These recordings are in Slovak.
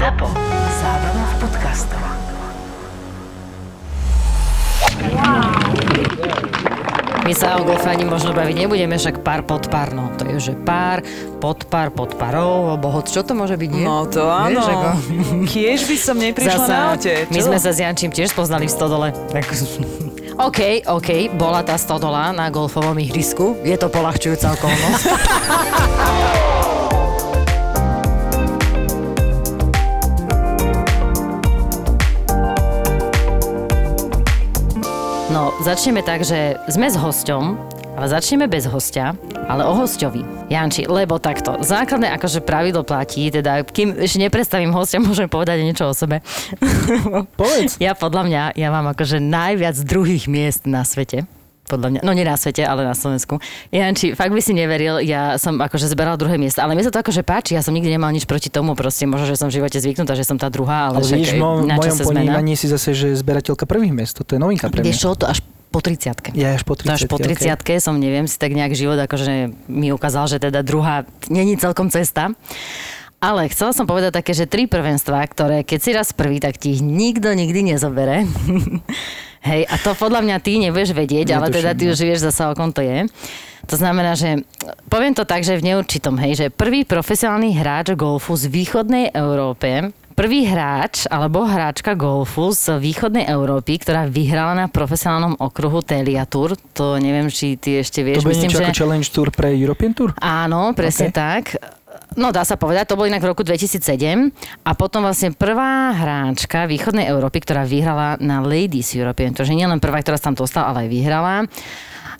ZAPO. Zábrná v podcastov. My sa o golfe ani možno baviť nebudeme, však pár pod pár, no to je, že pár, pod pár, pod parou, alebo hoď, čo to môže byť, nie? No to áno. Vieš, ako... Kiež by som neprišla Zasa, na aute. My sme sa s Jančím tiež spoznali v Stodole. OK, OK, bola tá Stodola na golfovom ihrisku. Je to polahčujúca okolnosť. No, začneme tak, že sme s hosťom, ale začneme bez hostia, ale o hostovi. Janči, lebo takto, základné akože pravidlo platí, teda kým ešte nepredstavím hostia, môžem povedať niečo o sebe. Povedz. Ja podľa mňa, ja mám akože najviac druhých miest na svete. Podľa mňa, no nie na svete, ale na Slovensku. Janči, fakt by si neveril, ja som akože zberal druhé miesto, ale mne sa to akože páči, ja som nikdy nemal nič proti tomu, proste možno, že som v živote zvyknutá, že som tá druhá, ale, Ale však vidíš, mo- na mojom ponímaní si zase, že zberateľka prvých miest. To je novinka pre Vieš mňa. čo, to až po 30 Ja až po To 30 až po 30 som, neviem, si tak nejak život akože mi ukázal, že teda druhá není celkom cesta. Ale chcela som povedať také, že tri prvenstvá, ktoré keď si raz prvý, tak ti ich nikto nikdy nezobere. Hej, a to podľa mňa ty nebudeš vedieť, ale teda ty Netuším, no. už vieš zasa, o kom to je. To znamená, že poviem to tak, že v neurčitom, hej, že prvý profesionálny hráč golfu z východnej Európe, prvý hráč alebo hráčka golfu z východnej Európy, ktorá vyhrala na profesionálnom okruhu Telia Tour, to neviem, či ty ešte vieš, To bude myslím, niečo že... ako Challenge Tour pre European Tour? Áno, presne Ok. tak. No dá sa povedať, to bolo inak v roku 2007 a potom vlastne prvá hráčka východnej Európy, ktorá vyhrala na Ladies European, to nie len prvá, ktorá sa tam dostala, ale aj vyhrala.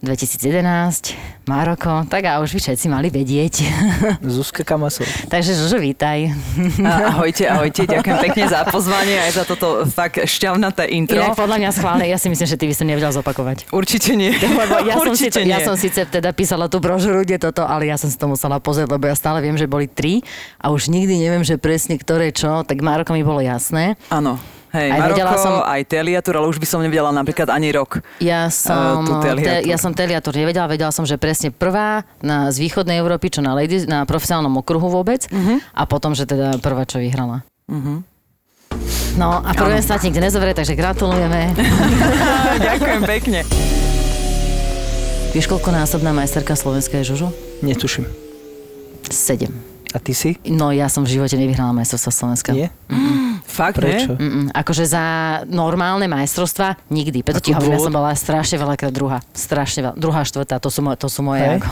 2011, Maroko, tak a už by všetci mali vedieť. Zuzka Kamasov. Takže Žužo, vítaj. Ahojte, ahojte, ďakujem pekne za pozvanie aj za toto fakt šťavnaté intro. Inak podľa mňa schválne, ja si myslím, že ty by som nevedel zopakovať. Určite nie. Lebo ja som, Určite síce, nie. ja som síce teda písala tú brožuru, kde toto, ale ja som si to musela pozrieť, lebo ja stále viem, že boli tri a už nikdy neviem, že presne ktoré čo, tak Maroko mi bolo jasné. Áno. Hej, Aj Maroko, vedela som- aj Teliatur, ale už by som nevedela napríklad ani rok. Ja som, tú te, Teliatur. ja som Teliatur nevedela, vedela som, že presne prvá na, z východnej Európy, čo na, ladies, na profesionálnom okruhu vôbec Mhm. a potom, že teda prvá, čo vyhrala. No a prvé sa nikto nezoberie, takže gratulujeme. ďakujem pekne. Vieš, koľko násobná majsterka Slovenska je Žužu? Netuším. Sedem. A ty si? No ja som v živote nevyhrala majstrovstva Slovenska. Nie? Fakt, Prečo? Mm-mm. Akože za normálne majstrovstva nikdy. Preto ti hovorím, ja som bola strašne veľakrát druhá. Strašne veľa. Druhá, štvrtá, to sú, moje, to sú moje Hej. ako,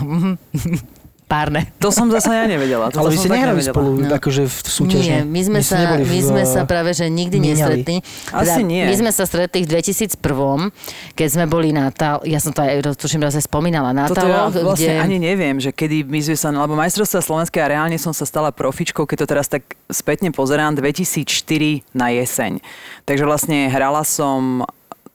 párne. To som zase ja nevedela. To Ale vy ste nehrali nevedela. spolu, No. akože v súťažne? Nie, my sme, ste sa, neboli my v- sme sa práve, že nikdy míňali. nestretli. Asi nie. My sme sa stretli v 2001, keď sme boli na Tal, ja som to aj, tuším, raz aj spomínala, na Toto ja Taloch, vlastne kde... ani neviem, že kedy my sme sa, lebo majstrovstvá Slovenska a reálne som sa stala profičkou, keď to teraz tak spätne pozerám, 2004 na jeseň. Takže vlastne hrala som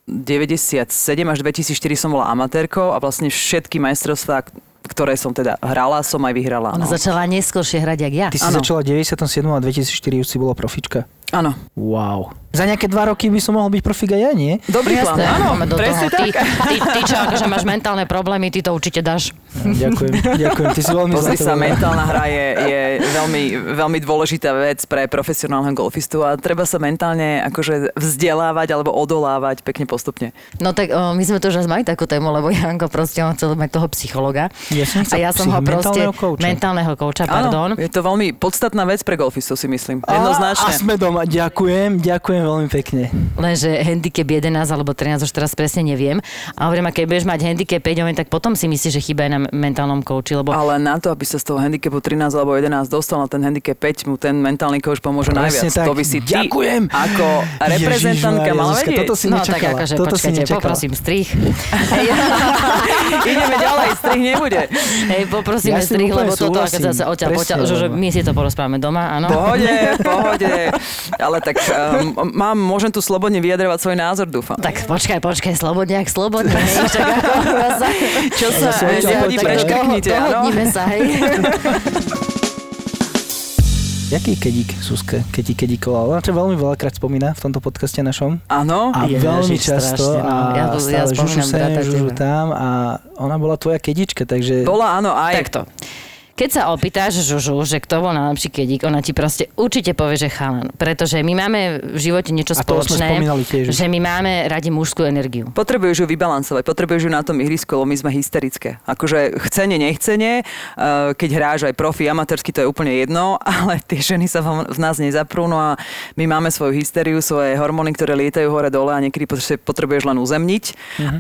97 až 2004 som bola amatérkou a vlastne všetky majstrovstvá, ktoré som teda hrala, som aj vyhrala. Ona no. začala neskôršie hrať, jak ja. Ty si Áno. začala v 97. a 2004 už si bola profička. Áno. Wow. Za nejaké dva roky by som mohol byť profik aj ja, nie? Dobrý plán. Jasné, Áno, poďme do presne toho. Ty, tak. ty, ty, čo, akože máš mentálne problémy, ty to určite dáš. Ďakujem, ďakujem. Ty si veľmi Pozri sa, mentálna hra je, je veľmi, veľmi dôležitá vec pre profesionálneho golfistu a treba sa mentálne akože vzdelávať alebo odolávať pekne postupne. No tak o, my sme to už mali takú tému, lebo Janko proste on chcel mať toho psychologa. Ja som a ja som ho psych- proste... mentálneho kouča. Mentálneho kouča, pardon. Áno, je to veľmi podstatná vec pre golfistov, si myslím. A, a Jednoznačne. sme doma. Ďakujem, ďakujem veľmi pekne. Lenže handicap 11 alebo 13 už teraz presne neviem. A hovorím, a keď budeš mať handicap 5, tak potom si myslíš, že chýba aj na mentálnom kouči, lebo Ale na to, aby sa z toho handicapu 13 alebo 11 dostal na ten handicap 5, mu ten mentálny coach pomôže Presne najviac. tak. To by si ty Ďakujem. ako reprezentantka mala vedieť. toto si No nečakala. tak akože, toto počkajte, poprosím strich. Ideme ďalej, strih nebude. Hej, poprosíme Ja strich, lebo toto ako súhlasím. zase Presne, potiaľ, že, že my si to porozprávame doma, áno? Pohode, pohode. Ale tak um, mám, môžem tu slobodne vyjadrovať svoj názor, dúfam. Tak počkaj, počkaj, slobodne, ako sa... Čo sa potiaľ. preškrknite, áno? Dohodnime sa, hej. Jaký kedík, Suske, keď ti kedíkoval? Ona to veľmi veľakrát spomína v tomto podcaste našom. Áno, A Ježiš, veľmi často strašne, no. a Ja to- ja stále žužu spomínam sem, žužu tam a ona bola tvoja kedička, takže... bola áno aj. Takto. Keď sa opýtaš Žužu, že kto bol najlepší kedík, ona ti proste určite povie, že chalan. Pretože my máme v živote niečo A to spoločné, tiež. že my máme radi mužskú energiu. Potrebuješ ju vybalancovať, potrebuješ ju na tom ihrisku, lebo my sme hysterické. Akože chcene, nechcene, eh, keď hráš aj profi, amatérsky, to je úplne jedno, ale tie ženy sa v nás nezaprú, no a my máme svoju hysteriu, svoje hormóny, ktoré lietajú hore dole a niekedy potrebuješ len uzemniť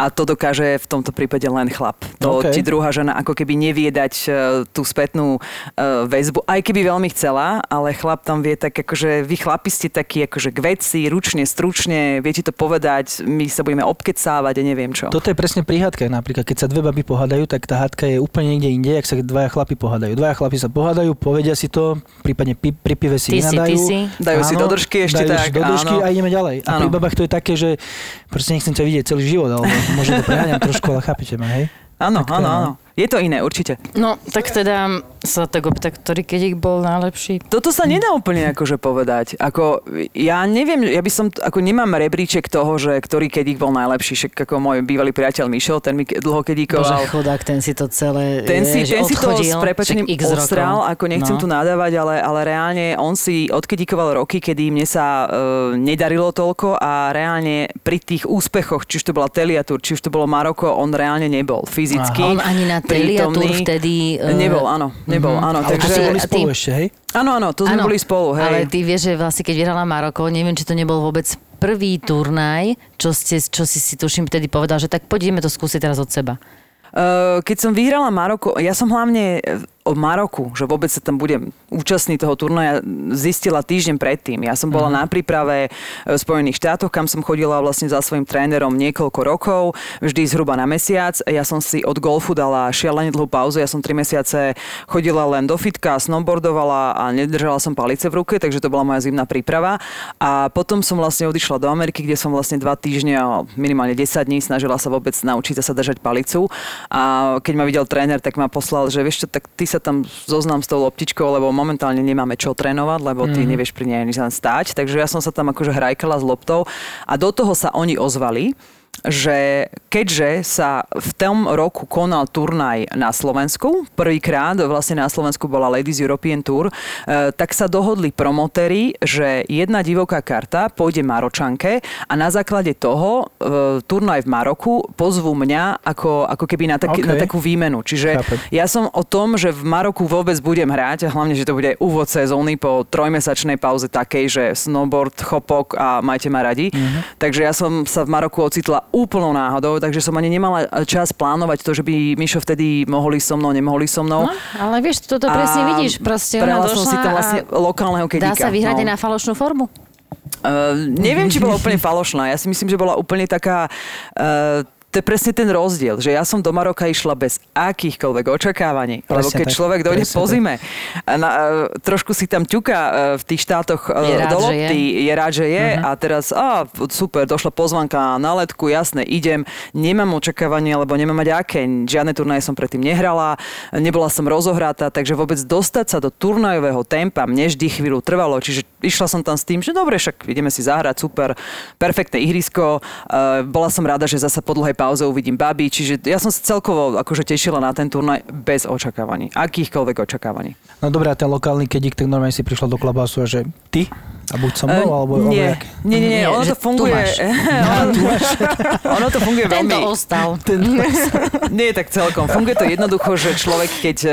a to dokáže v tomto prípade len chlap. To OK. ti druhá žena ako keby nevie dať eh, tú spätnú eh, väzbu, aj keby veľmi chcela, ale chlap tam vie tak akože, vy chlapi ste takí akože k veci, ručne, stručne, viete to povedať, my sa budeme obkecávať a neviem čo. Toto je presne pri hádkach napríklad. Keď sa dve baby pohádajú, tak tá hádka je úplne niekde inde, ak sa dvaja chlapi pohádajú. Dvaja chlapi sa pohádajú, povedia si to, prípadne pi, pri pive si Ty si, vynadajú. ty si. Dajú si do držky ešte dajú tak, si do držky áno. a ideme ďalej. A pri Áno. babách to je také, že proste nechcem ťa vidieť celý život, alebo možno to preháňam trošku, ale chápete ma, hej? Áno, áno, no. áno. Je to iné, určite. No, tak teda sa tak opýta, ktorý kedík bol najlepší. Toto sa nedá úplne akože povedať. Ako, ja neviem, ja by som, ako nemám rebríček toho, že ktorý kedík bol najlepší, však ako môj bývalý priateľ Mišo, ten mi dlho Bože, kedíkoval. chudák, ten si to celé Ten si, ten si to s rokov. odstral, ako nechcem No. tu nadávať, ale, ale reálne on si odkedíkoval roky, kedy mne sa e, nedarilo toľko a reálne pri tých úspechoch, či už to bola Teliatur, či už to bolo Maroko, on reálne nebol fyzicky. On ani na Teliatur vtedy... e, Nebol, áno, nebol, áno. Ale Takže, boli spolu ešte, hej? áno, áno, to sme Áno, boli spolu, hej. Ale ty vieš, že vlastne keď vyhrala Maroko, neviem, či to nebol vôbec prvý turnaj, čo, ste, čo si si tuším vtedy povedal, že tak poďme to skúsiť teraz od seba. Uh, keď som vyhrala Maroko, ja som hlavne o Maroku, že vôbec sa tam budem účastniť toho turnaja, zistila týždeň predtým. Ja som bola na príprave v Spojených štátoch, kam som chodila vlastne za svojim trénerom niekoľko rokov, vždy zhruba na mesiac. Ja som si od golfu dala šialene dlhú pauzu, ja som tri mesiace chodila len do fitka, snowboardovala a nedržala som palice v ruke, takže to bola moja zimná príprava. A potom som vlastne odišla do Ameriky, kde som vlastne dva týždne, a minimálne 10 dní snažila sa vôbec naučiť sa držať palicu. A keď ma videl tréner, tak ma poslal, že vieš čo, tak ty sa tam zoznam s tou loptičkou, lebo momentálne nemáme čo trénovať, lebo ty nevieš pri nej ani stáť. Takže ja som sa tam akože hrajkala s loptou a do toho sa oni ozvali že keďže sa v tom roku konal turnaj na Slovensku, prvýkrát vlastne na Slovensku bola Ladies European Tour, eh, tak sa dohodli promotéri, že jedna divoká karta pôjde Maročanke a na základe toho eh, turnaj v Maroku pozvú mňa ako, ako keby na, taký, OK. na takú výmenu. Čiže Chápem. ja som o tom, že v Maroku vôbec budem hrať, a hlavne, že to bude úvod sezóny po trojmesačnej pauze takej, že snowboard, chopok a majte ma radi. Mhm. Takže ja som sa v Maroku ocitla úplnou náhodou, takže som ani nemala čas plánovať to, že by Mišo vtedy mohli so mnou, nemohli so mnou. No, ale vieš, toto presne A vidíš, proste ona brala som došla si tam vlastne lokálneho kedíka. dá sa vyhrať no. na falošnú formu. Uh, neviem, či bola úplne falošná. Ja si myslím, že bola úplne taká... Uh, to je presne ten rozdiel, že ja som do Maroka išla bez akýchkoľvek očakávaní. Lebo Presne keď tak, človek dojde po zime, a na, trošku si tam ťuka uh, v tých štátoch uh, Je rád, do že lopty, je. rád, že je Mhm. a teraz, á, super, došla pozvanka na letku, jasné, idem, nemám očakávanie, lebo nemám mať aké, žiadne turnaje som predtým nehrala, nebola som rozohratá, takže vôbec dostať sa do turnajového tempa mne vždy chvíľu trvalo, čiže išla som tam s tým, že dobre, však ideme si zahrať, super, perfektné ihrisko, uh, bola som rada, že zasa po dlhej pauze uvidím baby, čiže ja som sa celkovo akože tešila na ten turnaj bez očakávaní, akýchkoľvek očakávaní. No dobré, a ten lokálny kedík, tak normálne si prišla do klubásu a že ty? A buď so mnou, Eh, alebo, nie, alebo jak? nie, nie, nie, Nie, ono to tu funguje. máš. ono, ono to funguje veľmi... Tento ostal. Nie tak celkom. Funguje to jednoducho, že človek, keď e,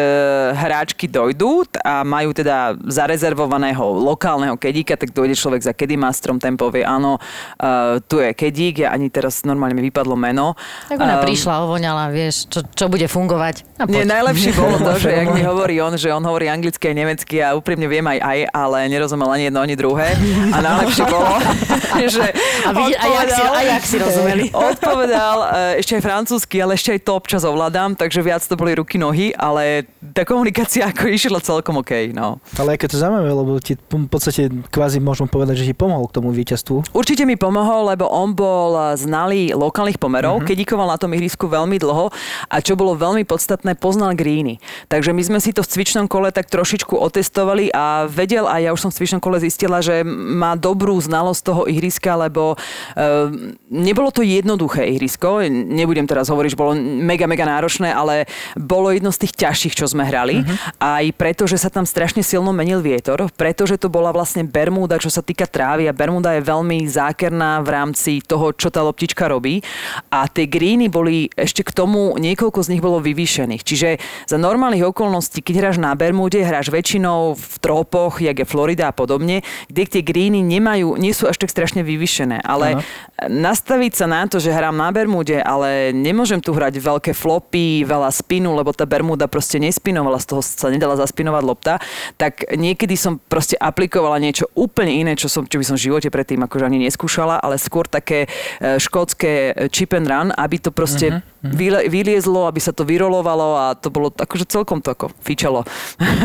hráčky dojdú a majú teda zarezervovaného lokálneho kedíka, tak dojde človek za kedimastrom, ten povie, áno, e, tu je kedík, ja ani teraz normálne mi vypadlo meno. Tak ona Ehm, prišla, ovoňala, vieš, čo, čo bude fungovať. A nie, poď. najlepšie bolo to, že jak mi hovorí on, že on hovorí anglicky a nemecky a úprimne viem aj aj, ale nerozumel ani jedno, ani druhé. A najlepšie bolo, že A, vidí, a, jak si, a jak si rozumeli. Odpovedal eh, ešte aj francúzsky, ale ešte aj to občas ovládam, takže viac to boli ruky, nohy, ale tá komunikácia ako išla celkom OK. No. Ale aké to zaujímavé, lebo ti v podstate kvázi môžem povedať, že ti pomohol k tomu víťazstvu. Určite mi pomohol, lebo on bol eh, znalý lokálnych pomerov, Mhm. uh-huh. kedíkoval na tom ihrisku veľmi dlho a čo bolo veľmi podstatné, poznal greeny. Takže my sme si to v cvičnom kole tak trošičku otestovali a vedel, a ja už som v cvičnom kole zistila, že že má dobrú znalosť toho ihriska, lebo uh, nebolo to jednoduché ihrisko. Nebudem teraz hovoriť, že bolo mega, mega náročné, ale bolo jedno z tých ťažších, čo sme hrali. Uh-huh. Aj preto, že sa tam strašne silno menil vietor, pretože to bola vlastne Bermuda, čo sa týka trávy a Bermuda je veľmi zákerná v rámci toho, čo tá loptička robí. A tie greeny boli, ešte k tomu niekoľko z nich bolo vyvýšených. Čiže za normálnych okolností, keď hráš na Bermude, hráš väčšinou v trópoch, jak je Florida a podobne, kde tie greeny nemajú, nie sú až tak strašne vyvýšené. Ale Aha. nastaviť sa na to, že hrám na Bermude, ale nemôžem tu hrať veľké flopy, veľa spinu, lebo tá Bermuda proste nespinovala, z toho sa nedala zaspinovať lopta, tak niekedy som proste aplikovala niečo úplne iné, čo, som, čo by som v živote predtým akože ani neskúšala, ale skôr také e, škótske chip and run, aby to proste uh-huh, uh-huh. vyliezlo, aby sa to vyrolovalo a to bolo akože celkom to ako fičalo.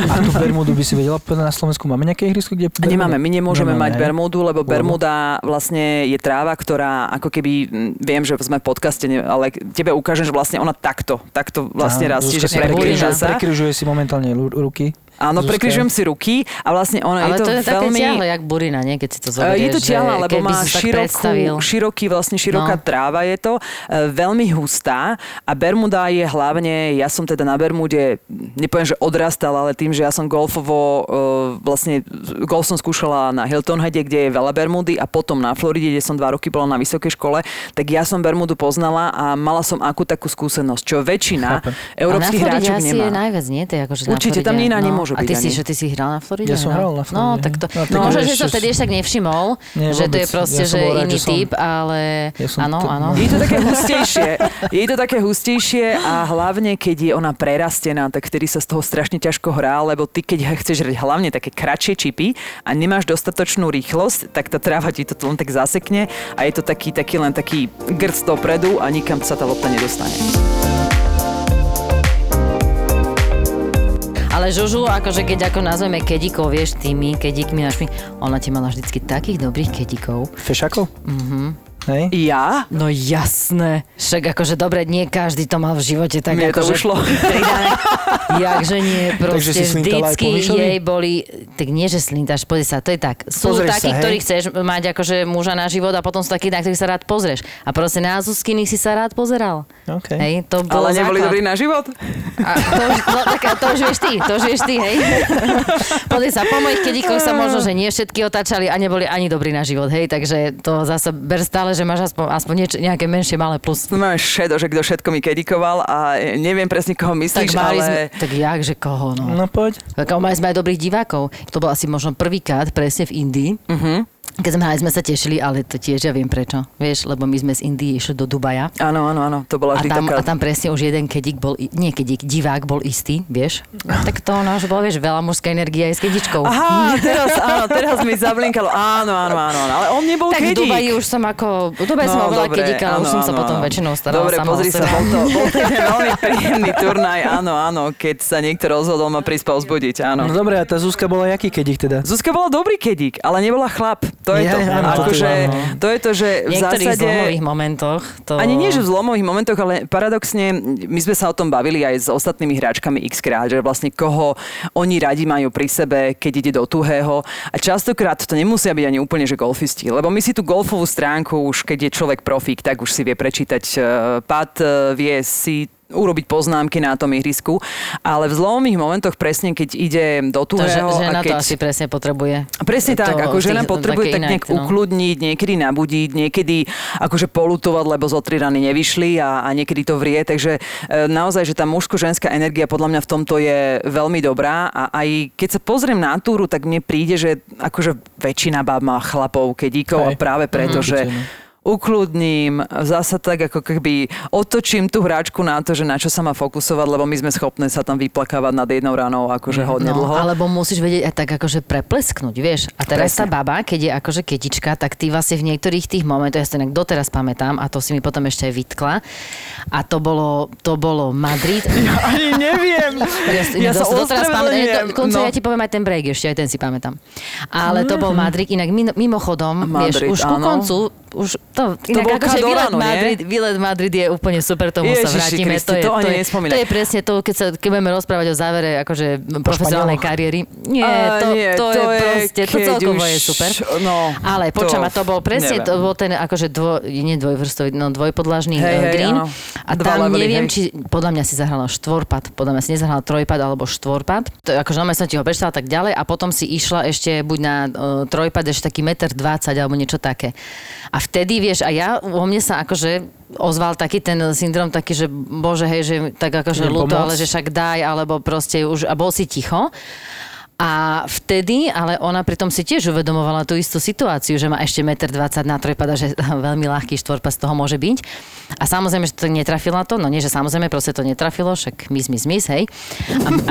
A tú Bermudu by si vedela povedať na Slovensku? Máme nejaké ihrisko, kde... Bermuda? Nemáme, my nemôžeme Nemáme, mať hej? Bermudu, lebo Bermuda vlastne je tráva, ktorá ako keby, viem, že sme v podcaste, ale tebe ukážem, že vlastne ona takto, takto vlastne rastie, že prekryžuje sa. Prekryžuje si momentálne ruky. Áno, Zuzka. prekryžujem si ruky a vlastne ono Ale je to, to je veľmi... také ťahle, jak burina, nie? Keď si to zoberieš, Je to ťahle, lebo má širokú, široký, vlastne široká no. tráva je to, e, veľmi hustá a Bermuda je hlavne, ja som teda na Bermude, nepoviem, že odrastal, ale tým, že ja som golfovo, e, vlastne golf som skúšala na Hilton Heade, kde je veľa Bermudy a potom na Floride, kde som dva roky bola na vysokej škole, tak ja som Bermudu poznala a mala som akú takú skúsenosť, čo väčšina Chápem. európskych hráčov nemá. je najviac, nie? To je akože Určite, tam iná no. Nemôže byť. A ty si, že ty si hral na Floride? Ja som hral na Floride. No, tak to, no, no možno, že sa vtedy ešte tak nevšimol, nie, že to je proste, ja že rád, iný že typ, ale ja áno, to, áno. Je to také hustejšie. Je to také hustejšie a hlavne, keď je ona prerastená, tak vtedy sa z toho strašne ťažko hrá, lebo ty, keď chceš hrať hlavne také kratšie čipy a nemáš dostatočnú rýchlosť, tak tá tráva ti to len tak zasekne a je to taký, taký len taký grc dopredu a nikam sa tá lopta nedostane. Ale Žužu, akože keď ako nazveme kedikov, vieš, tými kedikmi našimi, ona ti mala vždycky takých dobrých kedikov. Fešakov? Mhm. Hej? Ja? No jasné. Však akože dobre, nie každý to mal v živote tak Mne ako, to ušlo. Jakže nie, proste vždycky jej boli, tak nie, že slintáš, pozri sa, to je tak. Sú Pozrieš takí, sa, ktorí chceš mať akože muža na život a potom sú takí, na ktorých sa rád pozrieš. A proste na Zuzkiny si sa rád pozeral. Okay. Hej, to bolo Ale neboli základ. dobrí na život? A to, už, no, tak, to už vieš ty, to už vieš ty, hej. Pozri sa, po mojich kedíkoch sa možno, že nie všetky otáčali a neboli ani dobrí na život, hej, takže to zase ber stále, že máš aspoň, aspoň nieč, nejaké menšie malé plus. Máme šedo, že kto všetko mi kedikoval a neviem presne, koho myslíš, tak ale... Sme, tak jak, že koho, no. No poď. Tak mali sme aj dobrých divákov. To bol asi možno prvýkrát presne v Indii. Uh-huh. Keď sme hrali, sme sa tešili, ale to tiež ja viem prečo. Vieš, lebo my sme z Indie išli do Dubaja. Áno, áno, áno, to bola a vždy tam, taká... a tam presne už jeden kedík bol, nie kedík, divák bol istý, vieš. Tak to ono, že bolo, vieš, veľa mužská energia je s kedičkou. Aha, teraz, áno, teraz mi zablinkalo. Áno, áno, áno, áno, ale on nebol tak kedík. v Dubaji už som ako, v Dubaji no, som kedíka, ale už som sa áno, potom väčšinou starala Dobre, sama pozri sa, bol to, bol to veľmi príjemný turnaj, áno, áno, keď sa niekto rozhodol ma prísť povzbudiť, áno. No dobre, a tá Zuzka bola jaký kedík teda? Zuzka bola dobrý kedík, ale nebola chlap. To je Ja, to. áno, to Akože, to je to, že v V niektorých zásade... zlomových momentoch to... Ani nie, že v zlomových momentoch, ale paradoxne, my sme sa o tom bavili aj s ostatnými hráčkami x krát, že vlastne koho oni radi majú pri sebe, keď ide do tuhého. A častokrát to nemusia byť ani úplne, že golfisti. Lebo my si tú golfovú stránku, už keď je človek profík, tak už si vie prečítať eh, pad, eh, vie si urobiť poznámky na tom ihrisku, ale v zlomových momentoch presne, keď ide do To, že, tuhého žena a keď... to asi presne potrebuje. Presne to tak, ako žena potrebuje tak nejak no. ukludniť, niekedy nabudiť, niekedy akože polutovať, lebo zo tri rany nevyšli a, a niekedy to vrie, takže e, naozaj, že tá mužsko-ženská energia podľa mňa v tomto je veľmi dobrá a aj keď sa pozriem na túru, tak mne príde, že akože väčšina báb má chlapov, kedíkov a práve preto, Mhm. že Určite, no. Ukludním, zasa tak ako keby otočím tú hráčku na to, že na čo sa má fokusovať, lebo my sme schopné sa tam vyplakávať nad jednou ranou akože hodne No, dlho. alebo musíš vedieť aj tak akože preplesknúť, vieš. A teraz tá Presne. baba, keď je akože ketička, tak ty vlastne v niektorých tých momentoch, ja si inak doteraz pamätám a to si mi potom ešte aj vytkla. A to bolo, to bolo Madrid. Ani neviem. Ja, Ja sa doteraz pamätám, dokonca No. ja ti poviem aj ten break ešte, aj ten si pamätám. Ale to bol Madrid, inak mimo- mimochodom, vieš, Madrid, už ku áno. koncu, už To, To bol akože výlet nie? Madrid, výlet Madrid je úplne super, tomu sa Ježiši vrátime. Kriste, to, je, to to, je, to je presne to, keď, sa, keď budeme rozprávať o závere akože profesionálnej kariéry. Nie, A to, nie, to, je proste, to celkovo už- je super. No, Ale počujem, a to bol presne, neviem. to bol ten akože dvo, nie dvojvrstový, no dvojpodlažný Hej, eh, hej, green. áno. A tam levely, neviem, hej. či podľa mňa si zahrala štvorpad, podľa mňa si nezahrala trojpad alebo štvorpad. To, je akože normálne som ti ho prečítala tak ďalej a potom si išla ešte buď na uh, trojpad ešte taký meter 20 alebo niečo také. A vtedy, vieš, a ja, o mne sa akože ozval taký ten syndrom taký, že bože, hej, že tak akože ľúto, ale že však daj, alebo proste už, a bol si ticho. A vtedy, ale ona pritom si tiež uvedomovala tú istú situáciu, že má ešte 1,20 m na trojpada, že veľmi ľahký štvorpas z toho môže byť. A samozrejme, že to netrafila to, no nie, že samozrejme, proste to netrafilo, však miss, miss, miss, hej.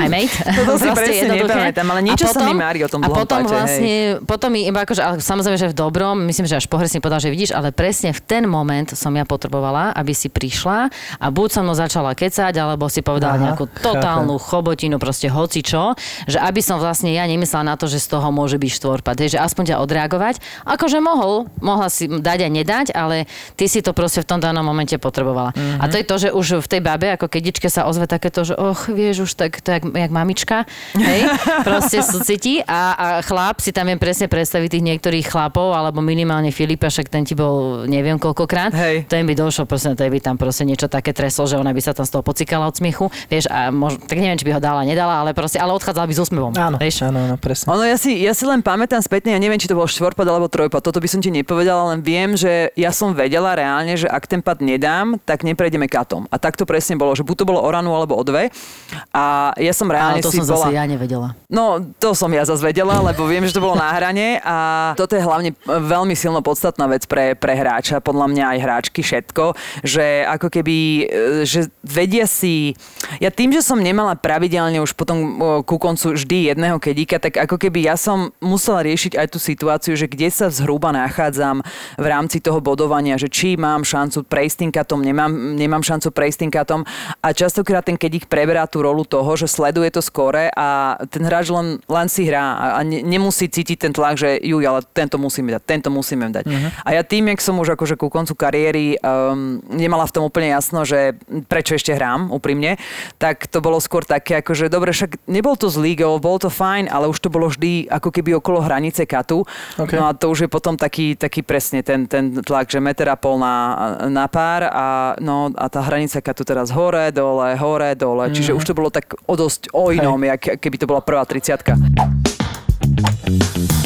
I mate. Toto si presne nepamätám, ale A niečo sa mi mári o tom A potom hej. vlastne, potom mi iba akože, ale samozrejme, že v dobrom, myslím, že až pohresne povedal, že vidíš, ale presne v ten moment som ja potrebovala, aby si prišla a buď so mnou začala kecať, alebo si povedala Aha, nejakú totálnu chobotinu, proste hocičo, že aby som vlastne ja nemyslela na to, že z toho môže byť štvorpad, hej, že aspoň ťa odreagovať. Akože mohol, mohla si dať a nedať, ale ty si to proste v tom danom momente potrebovala. Mm-hmm. A to je to, že už v tej babe, ako kedičke sa ozve takéto, že och, vieš, už tak, to je jak, jak mamička, hej, proste súcití a, a chlap si tam viem presne predstaviť tých niektorých chlapov, alebo minimálne Filipa, však ten ti bol neviem koľkokrát, Hej. ten by došlo, proste tej by tam proste niečo také tresol, že ona by sa tam z toho pocikala od smiechu, vieš, a mož, tak neviem, či by ho dala, nedala, ale proste, ale odchádzala by s úsmevom. Áno, vieš. áno, áno, presne. Ono, ja si, ja si len pamätám spätne, ja neviem, či to bol štvorpad alebo trojpad, toto by som ti nepovedala, len viem, že ja som vedela reálne, že ak ten pad nedám, tak neprejdeme katom. A tak to presne bolo, že buď to bolo o ranu alebo o dve. A ja som reálne Ale to si som bola... zase ja nevedela. No, to som ja zase vedela, lebo viem, že to bolo na hrane a toto je hlavne veľmi silno podstatná vec pre, pre hráča, podľa mňa aj hráčky, všetko, že ako keby, e, že vedia si... Ja tým, že som nemala pravidelne už potom e, ku koncu vždy jedného kedíka, tak ako keby ja som musela riešiť aj tú situáciu, že kde sa zhruba nachádzam v rámci toho bodovania, že či mám šancu prejsť tým katom, nemám, nemám šancu prejsť tým katom a častokrát ten kedík preberá tú rolu toho, že sleduje to skore a ten hráč len, len si hrá a, a ne, nemusí cítiť ten tlak, že ju, ale tento musíme dať, tento musíme dať. Uh-huh. A ja tým, jak som už akože ku koncu kariéry um, nemala v tom úplne jasno, že prečo ešte hrám, úprimne, tak to bolo skôr také, akože dobre, však nebol to zlý gol, bol to fajn, ale už to bolo vždy ako keby okolo hranice katu. OK. No a to už je potom taký, taký presne ten, ten tlak, že meter a pol na, na pár a, no, a tá hranica katu teraz hore, dole, hore, dole. Čiže už to bolo tak o dosť o inom, jak, keby to bola prvá 30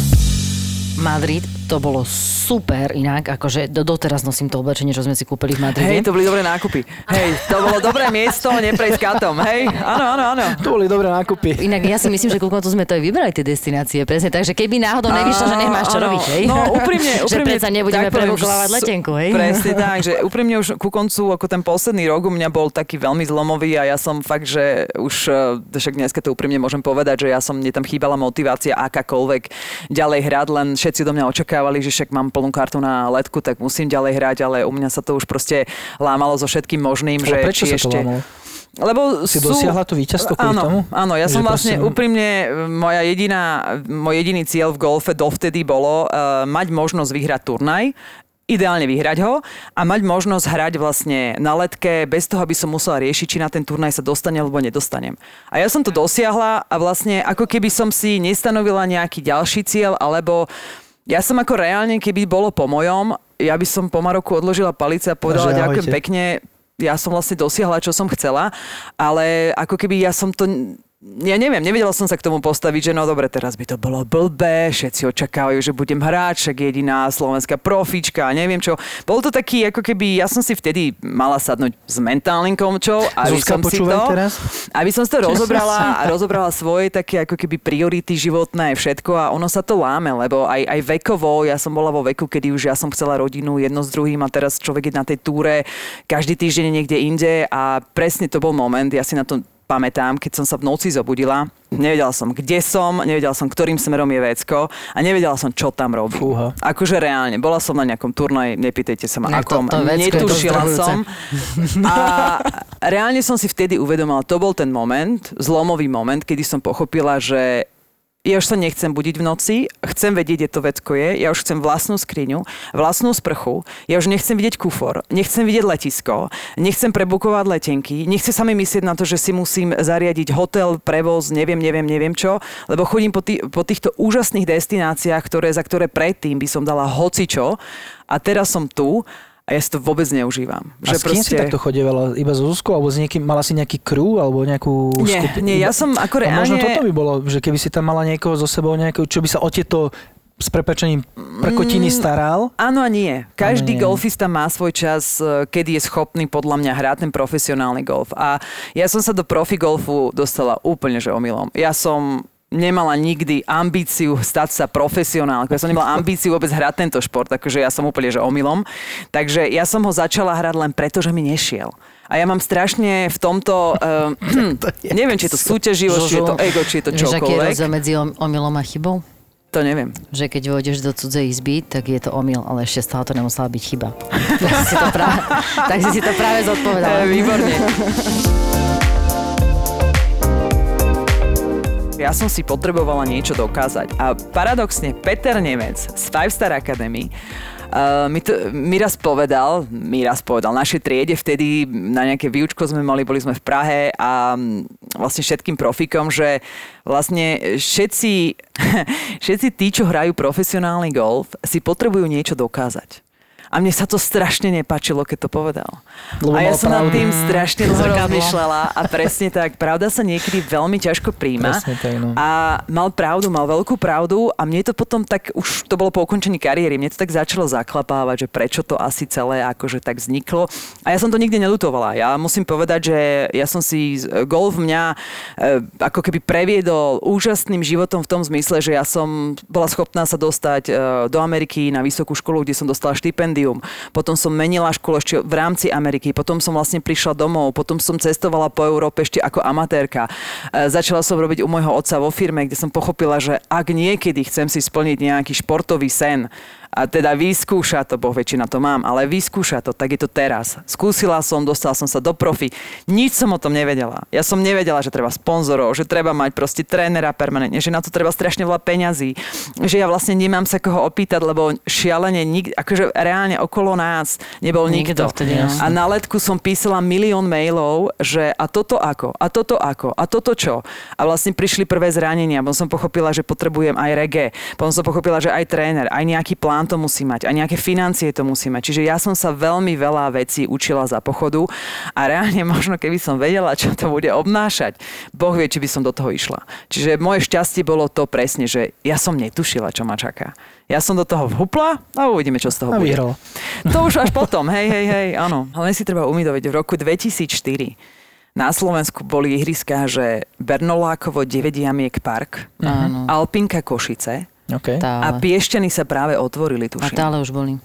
Madrid, to bolo super inak, akože do, doteraz nosím to oblečenie, čo sme si kúpili v Madride. Hej, to boli dobré nákupy. Hej, to bolo dobré miesto, neprejsť katom. Hej, áno, áno, áno. To boli dobré nákupy. Inak ja si myslím, že ku koncu sme to aj vybrali tie destinácie, presne. Takže keby náhodou nevyšlo, že nemáš čo Áno, robiť, hej? No úprimne, že úprimne. predsa nebudeme že letenku, hej? Presne tak, že úprimne už ku koncu, ako ten posledný rok u mňa bol taký veľmi zlomový a ja som fakt, že už, eh, však dneska to úprimne môžem povedať, že ja som, mne tam chýbala motivácia akákoľvek ďalej hrať, len všetci do mňa očakávali, že však mám plnú kartu na letku, tak musím ďalej hrať, ale u mňa sa to už proste lámalo so všetkým možným, že Ale prečo či sa to ešte... lámalo? Lebo Si sú... dosiahla to víťazstvo kvôli áno, tomu? Áno, ja som Že vlastne proste- úprimne, moja jediná, môj jediný cieľ v golfe dovtedy bolo uh, mať možnosť vyhrať turnaj, ideálne vyhrať ho a mať možnosť hrať vlastne na letke bez toho, aby som musela riešiť, či na ten turnaj sa dostane alebo nedostanem. A ja som to dosiahla a vlastne ako keby som si nestanovila nejaký ďalší cieľ, alebo ja som ako reálne, keby bolo po mojom, ja by som po Maroku odložila palice a povedala že ďakujem pekne, ja som vlastne dosiahla, čo som chcela, ale ako keby ja som to ja neviem, nevedela som sa k tomu postaviť, že no dobre, teraz by to bolo blbé, všetci očakávajú, že budem hrať, však jediná slovenská profička a neviem čo. Bol to taký, ako keby, ja som si vtedy mala sadnúť s mentálnym komčou, aby Zuzka, som si to, teraz. aby som si to rozobrala a rozobrala svoje také ako keby priority životné všetko a ono sa to láme, lebo aj, aj vekovo, ja som bola vo veku, kedy už ja som chcela rodinu jedno s druhým a teraz človek je na tej túre každý týždeň niekde inde a presne to bol moment, ja si na to pamätám, keď som sa v noci zobudila, nevedela som, kde som, nevedela som, ktorým smerom je vecko a nevedela som, čo tam robím. Fúha. Akože reálne, bola som na nejakom turnaji, nepýtajte sa ma, to- akom, to vecko je netušila som. A reálne som si vtedy uvedomila, to bol ten moment, zlomový moment, kedy som pochopila, že ja už sa nechcem budiť v noci, chcem vedieť, kde to vecko je, ja už chcem vlastnú skriňu, vlastnú sprchu, ja už nechcem vidieť kufor, nechcem vidieť letisko, nechcem prebukovať letenky, nechcem sa mi myslieť na to, že si musím zariadiť hotel, prevoz, neviem, neviem, neviem čo, lebo chodím po, tý, po týchto úžasných destináciách, ktoré, za ktoré predtým by som dala hocičo a teraz som tu a ja si to vôbec neužívam. A s kým si takto chodievala? Iba so Zuzkou? Alebo s niekým, mala si nejaký crew? Alebo nejakú Nie, skupinu? nie, ja som ako A možno reálne- toto by bolo, že keby si tam mala niekoho so sebou, nejakého, čo by sa o tieto s prepečením prekotiny staral. Áno a nie. Každý nie. golfista má svoj čas, e, kedy je schopný podľa mňa hrať ten profesionálny golf. A ja som sa do profi golfu dostala úplne že omylom. Ja som nemala nikdy ambíciu stať sa profesionálkou. Ja som nemala ambíciu vôbec hrať tento šport, takže ja som úplne že omylom. Takže ja som ho začala hrať len preto, že mi nešiel. A ja mám strašne v tomto, uh, neviem, či je to súťaživosť, či je to ego, či je to Vieš, aký je čokoľvek. rozdiel medzi om- omylom a chybou? To neviem. Že keď vôjdeš do cudzej izby, tak je to omyl, ale ešte stále to nemusela byť chyba. tak, si to práve, tak si si to práve zodpovedala. Výborne. Ja som si potrebovala niečo dokázať. A paradoxne Peter Nemec z Five Star Academy Uh, mi, to, mi raz povedal, mi raz povedal, našej triede vtedy na nejaké výučko sme mali, boli sme v Prahe a mm, vlastne všetkým profikom, že vlastne všetci, všetci tí, čo hrajú profesionálny golf, si potrebujú niečo dokázať. A mne sa to strašne nepačilo, keď to povedal. Lebo a ja som nad tým strašne dlho Zrkadlo. rozmýšľala a presne tak, pravda sa niekedy veľmi ťažko príjma. Presne tak, no. A mal pravdu, mal veľkú pravdu a mne to potom tak, už to bolo po ukončení kariéry, mne to tak začalo zaklapávať, že prečo to asi celé akože tak vzniklo. A ja som to nikdy nelutovala. Ja musím povedať, že ja som si golf mňa e, ako keby previedol úžasným životom v tom zmysle, že ja som bola schopná sa dostať e, do Ameriky na vysokú školu, kde som dostala štipendium. Potom som menila školu ešte v rámci Ameriky. Potom som vlastne prišla domov. Potom som cestovala po Európe ešte ako amatérka. E, začala som robiť u môjho otca vo firme, kde som pochopila, že ak niekedy chcem si splniť nejaký športový sen, a teda vyskúša to, boh väčšina to mám, ale vyskúša to, tak je to teraz. Skúsila som, dostala som sa do profi. Nič som o tom nevedela. Ja som nevedela, že treba sponzorov, že treba mať proste trénera permanentne, že na to treba strašne veľa peňazí, že ja vlastne nemám sa koho opýtať, lebo šialene nik, akože reálne okolo nás nebol Nikto nikto. vtedy, no. A na letku som písala milión mailov, že a toto ako, a toto ako, a toto čo. A vlastne prišli prvé zranenia, potom som pochopila, že potrebujem aj reggae, potom som pochopila, že aj tréner, aj nejaký plán to musí mať, aj nejaké financie to musí mať. Čiže ja som sa veľmi veľa vecí učila za pochodu a reálne možno keby som vedela, čo to bude obnášať, Boh vie, či by som do toho išla. Čiže moje šťastie bolo to presne, že ja som netušila, čo ma čaká. Ja som do toho vhupla a uvidíme, čo z toho A bude. To už až potom, hej, hej, hej, áno. Ale len si treba umýdoviť, v roku 2004 na Slovensku boli ihriská, že Bernolákovo 9 jamiek park, Áno. Alpinka Košice OK. Tá, a Piešťany sa práve otvorili, a tuším. tále už boli.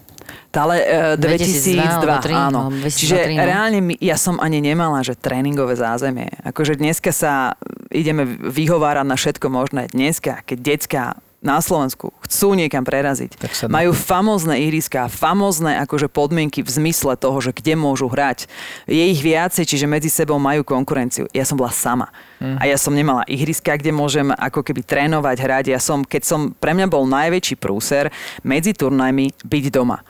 Tále e, 2002 2002, alebo tri, áno. alebo 2003, Čiže no. reálne my, ja som ani nemala, že tréningové zázemie. Akože dneska sa ideme vyhovárať na všetko možné. Dneska, keď decka na Slovensku chcú niekam preraziť, Tak sa- majú famózne ihriská, famózne akože podmienky v zmysle toho, že kde môžu hrať. Je ich viacej, čiže medzi sebou majú konkurenciu. Ja som bola sama. A ja som nemala ihriska, kde môžem ako keby trénovať, hrať. Ja som, keď som, pre mňa bol najväčší prúser medzi turnajmi byť doma.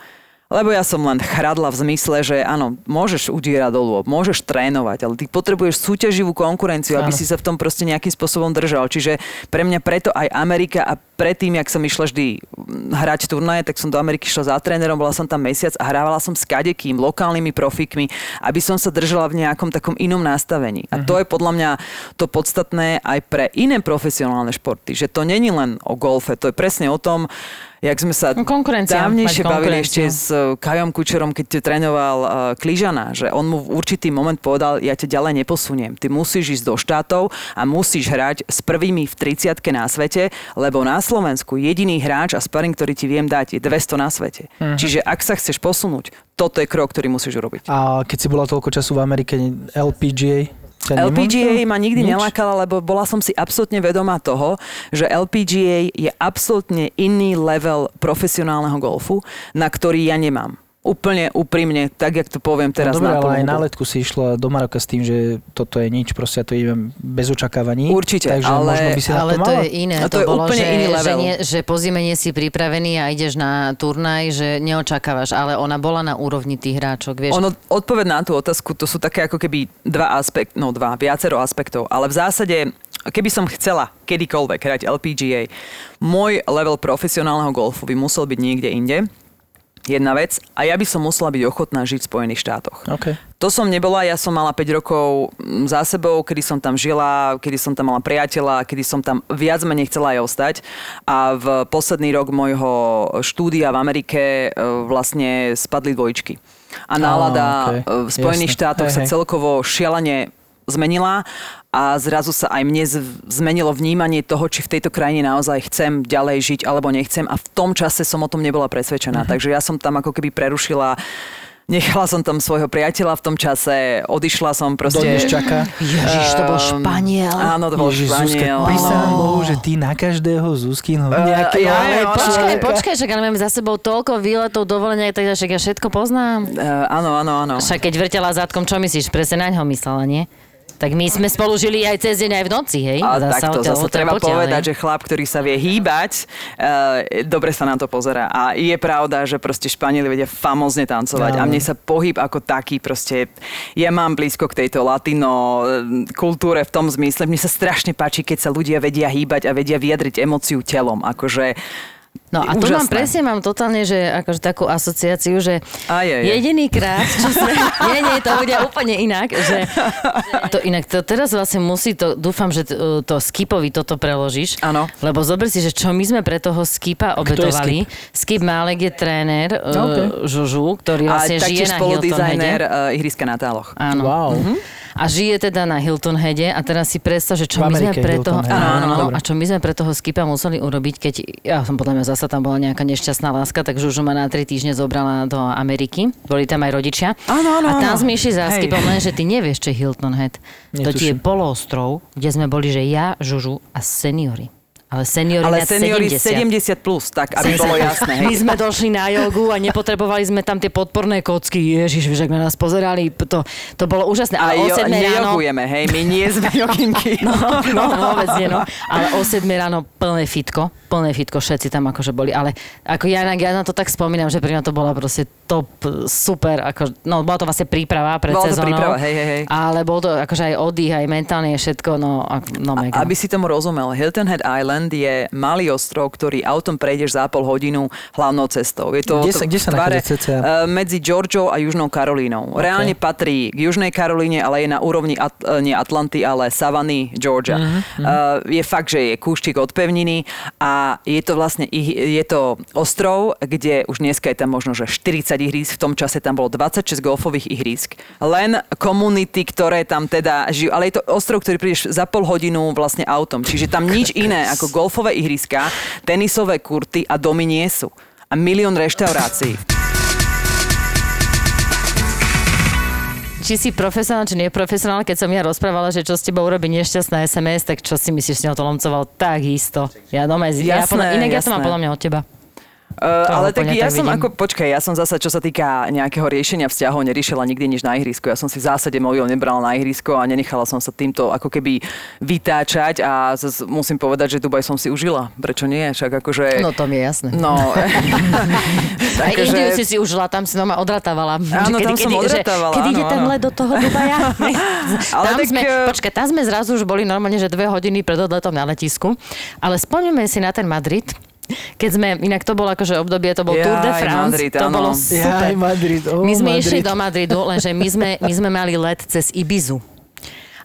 Lebo ja som len chradla v zmysle, že áno, môžeš udierať dolu, môžeš trénovať, ale ty potrebuješ súťaživú konkurenciu, aby Áno. si sa v tom proste nejakým spôsobom držal. Čiže pre mňa preto aj Amerika a predtým, jak som išla vždy mm, hrať turnaje, tak som do Ameriky šla za trénerom, bola som tam mesiac a hrávala som s kadekým, lokálnymi profikmi, aby som sa držala v nejakom takom inom nastavení. A to je podľa mňa to podstatné aj pre iné profesionálne športy, že to není len o golfe, to je presne o tom, jak sme sa No, dávnejšie bavili ešte s uh, Kajom Kučerom, keď te trénoval uh, Kližana, že on mu v určitý moment povedal, ja ťa ďalej neposuniem. Ty musíš ísť do štátov a musíš hrať s prvými v 30 na svete, lebo na Slovensku jediný hráč a sparing, ktorý ti viem dať, je 200 na svete. Mhm. Čiže ak sa chceš posunúť, toto je krok, ktorý musíš urobiť. A keď si bola toľko času v Amerike, LPGA? LPGA ma nikdy Nič? nelákala, lebo bola som si absolútne vedomá toho, že LPGA je absolútne iný level profesionálneho golfu, na ktorý ja nemám. Úplne úprimne, tak, jak to poviem teraz no, dobre, na ale aj na letku si išla do Maroka s tým, že toto je nič, proste ja to idem bez očakávaní. Určite, takže ale- možno by si Ale to to je iné. A to je bolo, úplne že, iný že, level. nie, že po zime nie si pripravený a ideš na turnaj, že neočakávaš, ale ona bola na úrovni tých hráčok, vieš. Ono, odpoveď na tú otázku, to sú také ako keby dva aspekt, no dva, viacero aspektov, ale v zásade, keby som chcela kedykoľvek hrať LPGA, môj level profesionálneho golfu by musel byť niekde inde, jedna vec, a ja by som musela byť ochotná žiť v Spojených štátoch. OK. To som nebola, ja som mala 5 rokov mm, za sebou, kedy som tam žila, kedy som tam mala priateľa, kedy som tam viac menej chcela aj ostať. A v posledný rok môjho štúdia v Amerike e, vlastne spadli dvojčky. A nálada Á, okej. e, v Spojených Jasné. štátoch Hej, sa celkovo šialene zmenila a zrazu sa aj mne zmenilo vnímanie toho, či v tejto krajine naozaj chcem ďalej žiť alebo nechcem a v tom čase som o tom nebola presvedčená. Mhm. Takže ja som tam ako keby prerušila Nechala som tam svojho priateľa v tom čase, odišla som proste... Dodnes čaká. Ježiš, to bol Ehm, Španiel. Áno, to bol Ježiš, Zuzka, Španiel. áno. Bohu, že ty na každého Zuzkinho nejakého ja- Ale ja- počkaj, počkaj, však ale máme za sebou toľko výletov, dovolenia, tak však ja všetko poznám. Eh, áno, áno, áno. Však keď vrtela zadkom, čo myslíš? Presne na ňo myslela, nie? Tak my sme spolu žili aj cez deň, aj v noci, hej? A Zasa takto odtiaľ treba potiaľ, povedať, hej? že chlap, ktorý sa vie hýbať, uh, dobre sa na to pozera. A je pravda, že proste Španieli vedia famozne tancovať. A Áno. mne sa pohyb ako taký proste... Ja mám blízko k tejto latino eh, kultúre v tom zmysle. Mne sa strašne páči, keď sa ľudia vedia hýbať a vedia vyjadriť emóciu telom. Akože No a tu mám presne, mám totálne, že akože takú asociáciu, že Aj, aj, aj. jediný krát, čo sme... nie, nie, to bude úplne inak, že, že to inak, to teraz vlastne musí to, dúfam, že to, to Skipovi toto preložíš. Áno. Lebo zober si, že čo my sme pre toho Skipa obetovali. Skip Málek je tréner OK. uh, Žužu, ktorý a vlastne žije taktiež na spoludizajner Hilton Heade. uh, ihriska na táloch. Áno. Wow. A žije teda na Hilton Heade a teraz si predstav, že čo my sme pre toho... Áno, a čo my sme pre toho skipa museli urobiť, keď... Ja som podľa mňa zasa tam bola nejaká nešťastná láska, tak Žužu ma na tri týždne zobrala do Ameriky. Boli tam aj rodičia. Áno, áno, A tam sme išli za skipom, len že ty nevieš, čo je Hilton Head. To ti je Netuším. poloostrov, kde sme boli, že ja, Žužu a seniory. Ale seniory Ale na seniory 70. 70 plus, tak aby bolo jasné. My Hej. sme došli na jogu a nepotrebovali sme tam tie podporné kocky. Ježiš, ak na nás pozerali, to, to bolo úžasné. A Ale o jo, 7 ráno... nejogujeme, hej, my nie sme joginky. No, no, vôbec nie, no. Ale o 7 ráno plné fitko, plné fitko, všetci tam akože boli. Ale ako ja, ja na to tak spomínam, že pre mňa to bola proste top, super, ako, no bola to vlastne príprava pred Bola to sezónou. príprava, hej, hej, hej. Ale bol to akože aj oddych, aj mentálne, všetko, no, no mega. Aby si tomu rozumel, Hilton Head Island je malý ostrov, ktorý autom prejdeš za pol hodinu hlavnou cestou. Je to Kde sa- kde sa tvare, eh, medzi Georgiou a Južnou Karolínou. Reálne patrí k Južnej Karolíne, ale je na úrovni At- eh, nie Atlanty, ale Savany, Georgia. Mhm, Eh, je fakt, že je kúštik od pevniny a je to vlastne je to ostrov, kde už dneska je tam možno že 40 ihrísk, v tom čase tam bolo 26 golfových ihrísk. Len komunity, ktoré tam teda žijú, ale je to ostrov, ktorý prídeš za pol hodinu vlastne autom. Čiže tam nič iné ako golfové ihriska, tenisové kurty a domy nie sú. A milión reštaurácií. Či si profesionál, či neprofesionál, keď som ja rozprávala, že čo s tebou urobí nešťastná SMS, tak čo si myslíš, s ňou to lomcoval takisto. Ja doma, ja Jasné, podľa, inak ja to mám jasné. podľa mňa od teba. Uh, ale tak ja tak som vidím. ako, počkaj, ja som zasa, čo sa týka nejakého riešenia vzťahov, neriešila nikdy nič na ihrisku. Ja som si v zásade mobil nebrala na ihrisko a nenechala som sa týmto ako keby vytáčať a zas musím povedať, že Dubaj som si užila. Prečo nie? Však akože... No to mi je jasné. No, Aj Indiu si si užila, tam si doma odratávala. Áno, tam som odratávala, Kedy ide áno, ten let do toho Dubaja? Ale tam tak, sme, eh, počkaj, tam sme zrazu už boli normálne, že dve hodiny pred odletom na letisku. Ale spomňme si na ten Madrid, keď sme, inak to bolo akože obdobie, to bol Tour de Jaj, France, Madrid, to áno. bolo super. Jaj, Madrid, oh, my sme Madrid. išli do Madridu, lenže my sme, my sme mali let cez Ibizu.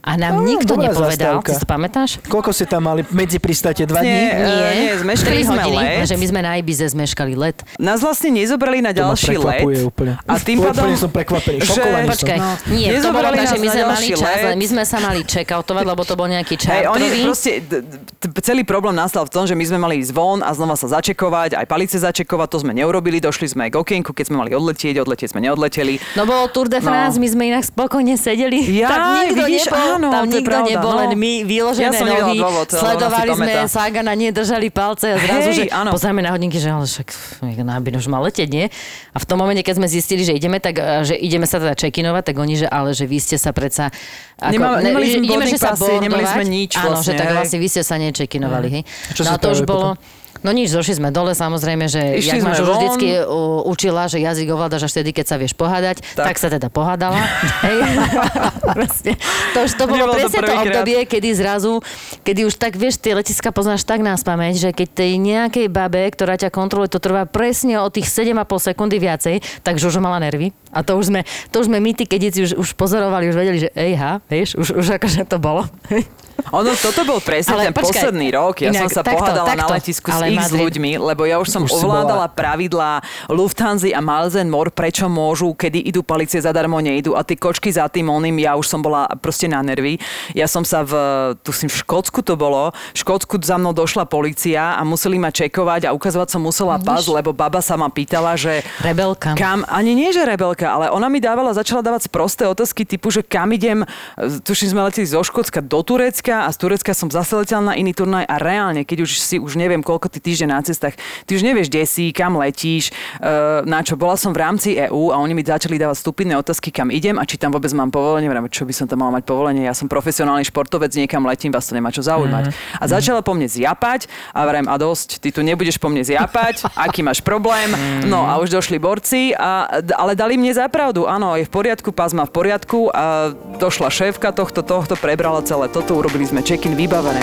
A nám Á, nikto nepovedal, zastávka. ty si to pamätáš? Koľko ste tam mali medzi pristáte? Dva Nie, dní? eh, nie, zmeškali Tri sme hodiny, let. lenže my sme na Ibize zmeškali let. Nás vlastne nezobrali na ďalší let. úplne. A tým pádom... Úplne som prekvapený, že-. Počkaj, No. nie, to bolo tak, že my sme mali čas, my sme sa mali checkoutovať, lebo to bol nejaký Hej, oni proste, celý problém nastal v tom, že my sme mali ísť von a znova sa začekovať, aj palice začekovať, to sme neurobili, došli sme k okienku, keď sme mali odletieť, odletieť sme neodleteli. No bolo Tour de France, my sme inak spokojne sedeli. Ja, tak nikto vidíš. Áno, tam nikto pravda, nebol, no. len my vyložené Ja nohy, dôvod, sledovali sme. Sagana, nie držali palce a zrazu, Hej, že áno. pozrieme na hodinky, že ale však nábin už má letieť, nie? A v tom momente, keď sme zistili, že ideme, tak, že ideme sa teda check-inovať, tak oni, že ale že vy ste sa predsa... Ako, Nemá- nemali že sme ideme, že sa passy, nemali sme nič Áno, že vlastne, tak hej. vlastne vy ste sa nečekinovali, hej. No a to už bolo... No nič, došli sme dole, samozrejme, že Išli jak ma von. vždycky u, učila, že jazyk ovládaš až vtedy, keď sa vieš pohádať, tak, Tak. sa teda pohádala. To už to bolo to presne to prvýkrát. obdobie, kedy zrazu, kedy už tak vieš, tie letiska poznáš tak na spameť, že keď tej nejakej babe, ktorá ťa kontroluje, to trvá presne o tých 7,5 sekundy viacej, tak Žužo mala nervy. A to už sme, to už sme my, tí kedici už, už pozorovali, už vedeli, že ejha, vieš, už, už akože to bolo. Ono, toto bol presne Ale ten počkaj, posledný rok. Ja inak som sa takto, pohádala takto, na letisku s x Madrid- ľuďmi, lebo ja už som Už ovládala pravidlá Lufthansa a Miles and More, prečo môžu, kedy idú policie zadarmo, nejdu a tie kočky za tým oným, ja už som bola proste na nervy. Ja som sa v, tuším, v Škótsku to bolo, v Škótsku za mnou došla policia a museli ma čekovať a ukazovať som musela pas, lebo baba sa ma pýtala, že Rebelka. kam, ani nie, že rebelka, ale ona mi dávala, začala dávať sprosté otázky typu, že kam idem, e, tuším sme leteli zo Škótska do Turecka a z Turecka som zase letela na iný turnaj a reálne, keď už si už neviem koľko ty týždeň na cestách, ty už nevieš, kde si, kam letíš, e, na čo. Bola som v rámci EÚ a oni mi začali dávať stupidné otázky, kam idem a či tam vôbec mám povolenie. Vrám, čo by som tam mal mať povolenie? Ja som profesionálny športovec, niekam letím, vás to nemá čo zaujímať. A začala po mne zjapať a vrem, a dosť, ty tu nebudeš po mne zjapať, aký máš problém. No a už došli borci, a, ale dali mne zapravdu. Áno, je v poriadku, pás má v poriadku a došla šéfka tohto, tohto, prebrala celé toto, urobili sme check-in, vybavené.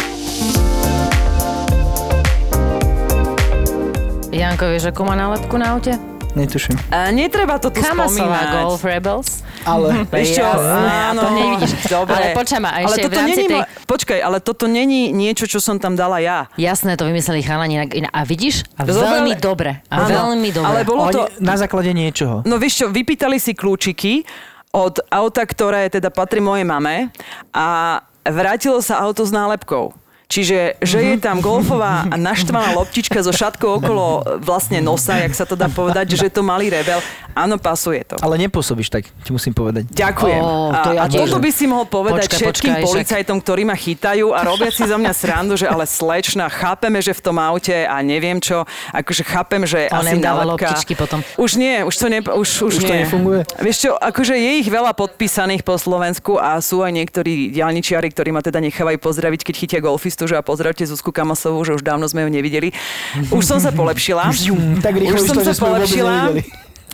Janko, vieš, akú má nálepku na aute? Netuším. A netreba to tu Kamasová spomínať. Golf Rebels. Ale čo, Jasné, áno, to nevidíš. Dobre. Ale počkaj ma, ale ešte toto není, tej- mo- Počkaj, ale toto není niečo, čo som tam dala ja. Jasné, to vymysleli chalani. inak- A vidíš? A Zobrali- veľmi dobre. A veľmi dobre. Ale bolo to... na základe niečoho. No vieš čo, vypýtali si kľúčiky od auta, ktoré teda patrí mojej mame a vrátilo sa auto s nálepkou. Čiže, že je tam golfová a naštvaná loptička so šatkou okolo e, vlastne nosa, jak sa to dá povedať, že je to malý rebel. Áno, pasuje to. Ale nepôsobíš tak, ti musím povedať. Ďakujem. Ó, to a, ja a tiež. toto by si mohol povedať Počkaj, všetkým počkaj, policajtom, ktorí ma chytajú a robia si za mňa srandu, že ale slečna, chápeme, že v tom aute a neviem čo, akože chápem, že On asi dáva loptičky potom. Už nie, už to, ne, už, už, Už to nie. nefunguje? Vieš čo, akože je ich veľa podpísaných po Slovensku a sú aj niektorí diálničiari, ktorí ma teda nechávajú pozdraviť, keď chytia golfistu, že a pozdravte Zuzku Kamasovú, že už dávno sme ju nevideli. Už som sa polepšila. Tak rýchlo už už som to, sa ju vôbec polepšila.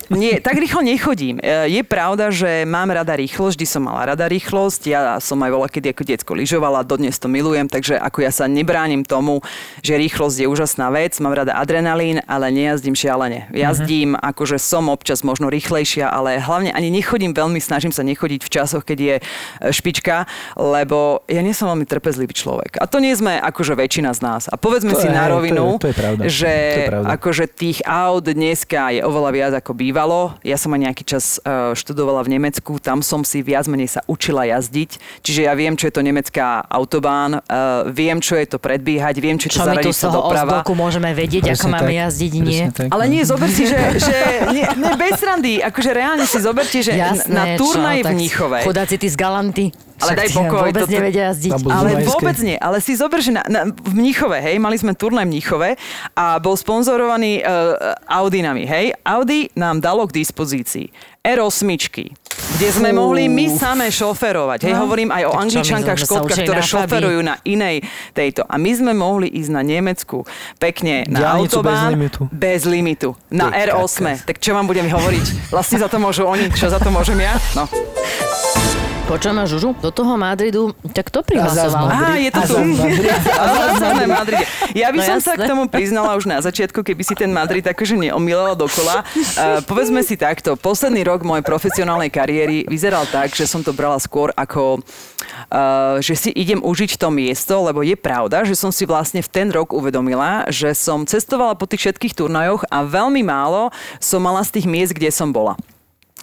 Nie, tak rýchlo nechodím. E, Je pravda, že mám rada rýchlosť, vždy som mala rada rýchlosť. Ja som aj voľa, kedy ako detsko lyžovala, dodnes to milujem, takže ako ja sa nebránim tomu, že rýchlosť je úžasná vec, mám rada adrenalín, ale nejazdím šialene. Jazdím, akože som občas možno rýchlejšia, ale hlavne ani nechodím veľmi, snažím sa nechodiť v časoch, keď je e, špička, lebo ja nie som veľmi trpezlivý človek. A to nie sme akože väčšina z nás. A povedzme To si je- na to je- rovinu, to je pravda. že To je pravda. akože tých aut dneska je oveľa viac ako bývalo. Ja som aj nejaký čas uh, študovala v Nemecku, tam som si viac menej sa učila jazdiť, čiže ja viem, čo je to nemecká autobán, uh, viem, čo je to predbiehať, viem, čo je to Čo my tu z zaradiť sa toho doprava. môžeme vedieť, ako Presne máme tak. jazdiť, Presne nie? tak, Ale nie, zober si, že, že nie, nie, bez randy, akože reálne si zoberte, že Jasné, na turnaj čo, v Mníchove. Chudáci tí z Galanty. Ale Však daj pokoj, Vôbec toto- nevedia jazdiť. Ale vôbec nie. Ale si zober, že na, na, v Mníchove, hej, mali sme turnaj v Mníchove a bol sponzorovaný uh, Audinami, hej. Audi nám dalo k dispozícii R8, kde sme Fú. mohli my samé šoferovať. Hej, No. hovorím aj o angličankách, učili ktoré šoferujú na inej tejto. A my sme mohli ísť na Nemecku pekne na Diaľnicu bez autobán. limitu. Bez limitu. Na Ty R8. kakás. Tak čo vám budem hovoriť? Vlastne za to môžu oni, čo za to môžem ja? No. Počujem Žužu, do toho Madridu, tak kto prihlasoval? Á, je to tu. A zase Madride. Ja by No som sa jasné. k tomu priznala už na začiatku, keby si ten Madrid akože neomilala dokola. Uh, povedzme si takto, posledný rok mojej profesionálnej kariéry vyzeral tak, že som to brala skôr ako, uh, že si idem užiť to miesto, lebo je pravda, že som si vlastne v ten rok uvedomila, že som cestovala po tých všetkých turnajoch a veľmi málo som mala z tých miest, kde som bola.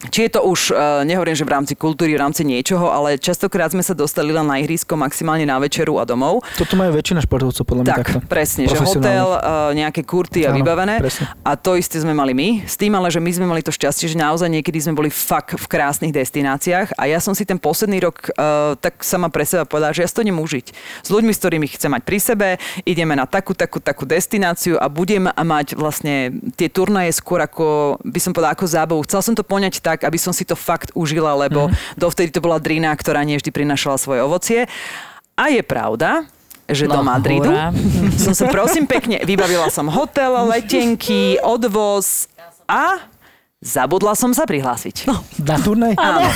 Či je to už, uh, nehovorím, že v rámci kultúry, v rámci niečoho, ale častokrát sme sa dostali len na ihrisko, maximálne na večeru a domov. Toto majú väčšina športovcov podľa mňa Tak, takto. presne, že hotel, uh, nejaké kurty a Áno, vybavené. presne. A to isté sme mali my. S tým ale, že my sme mali to šťastie, že naozaj niekedy sme boli fakt v krásnych destináciách a ja som si ten posledný rok uh, tak sama pre seba povedala, že ja to užiť. S ľuďmi, s ktorými chcem mať pri sebe, ideme na takú, takú, takú destináciu a budem mať vlastne tie turnaje skôr ako, by som povedala, ako zábavu. Chcela som to poňať tak, aby som si to fakt užila, lebo mm-hmm. dovtedy to bola drina, ktorá nie vždy prinašala svoje ovocie. A je pravda, že do No, Madridu hurá. som sa prosím pekne, vybavila som hotel, letenky, odvoz a zabudla som sa prihlásiť. No. Na turnaj? Áno.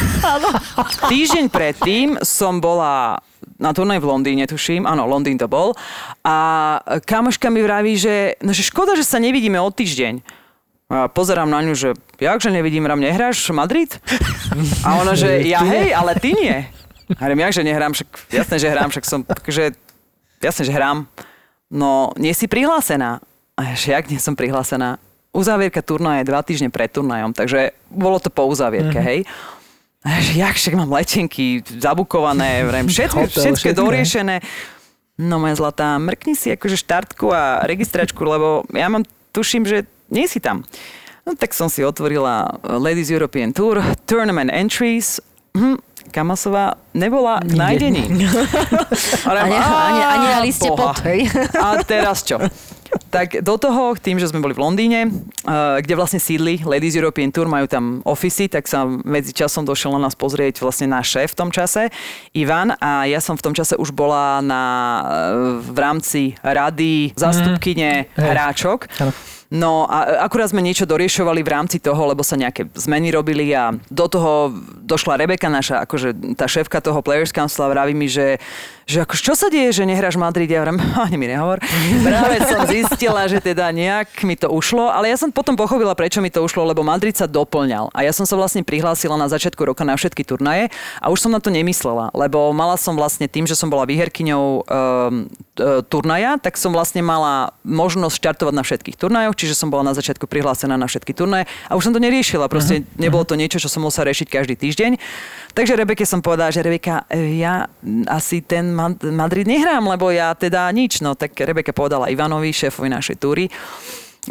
Týždeň predtým som bola na turnaj v Londýne, tuším. Áno, Londýn to bol. A kamoška mi vraví, že, no, že škoda, že sa nevidíme o týždeň. A pozerám na ňu, že jakže nevidím, ram nehráš Madrid? A ona, že ja hej, ale ty nie. A hovorím, jakže nehrám, však jasné, že hrám, však som, že jasné, že hrám. No, nie si prihlásená. A že jak nie som prihlásená? Uzávierka turnaja je dva týždne pred turnajom, takže bolo to po uzávierke, Mhm. hej. A že jak však mám letenky zabukované, vrem, všetko, Hotel, všetko, doriešené. No moja zlatá, mrkni si akože štartku a registračku, lebo ja mám, tuším, že nie si tam. No tak som si otvorila Ladies European Tour, Tournament Entries, hm, Kamasová nebola k nájdení. Ani, ani, ani na liste Boha. pod, hej. A teraz čo? Tak do toho, tým, že sme boli v Londýne, uh, kde vlastne sídli Ladies European Tour, majú tam ofisy, tak sa medzi časom došiel na nás pozrieť vlastne náš šéf v tom čase, Ivan, a ja som v tom čase už bola na, uh, v rámci rady Mhm. Hej. hráčok. Áno. No a akurát sme niečo doriešovali v rámci toho, lebo sa nejaké zmeny robili a do toho došla Rebeka, naša, akože tá šéfka toho Players Council a vraví mi, že, že ako, čo sa deje, že nehráš v Madride? Ja hovorím, ani mi nehovor. Práve som zistila, že teda nejak mi to ušlo, ale ja som potom pochopila, prečo mi to ušlo, lebo Madrid sa doplňal. A ja som sa vlastne prihlásila na začiatku roka na všetky turnaje a už som na to nemyslela, lebo mala som vlastne tým, že som bola výherkyňou um, e, turnaja, tak som vlastne mala možnosť štartovať na všetkých turnajoch, čiže som bola na začiatku prihlásená na všetky turnaje a už som to neriešila, proste uh-huh. nebolo to niečo, čo som musela riešiť každý týždeň. Takže Rebeke som povedala, že Rebeka, ja asi ten Madrid nehrám, lebo ja teda nič. No tak Rebeka povedala Ivanovi, šéfovi našej túry,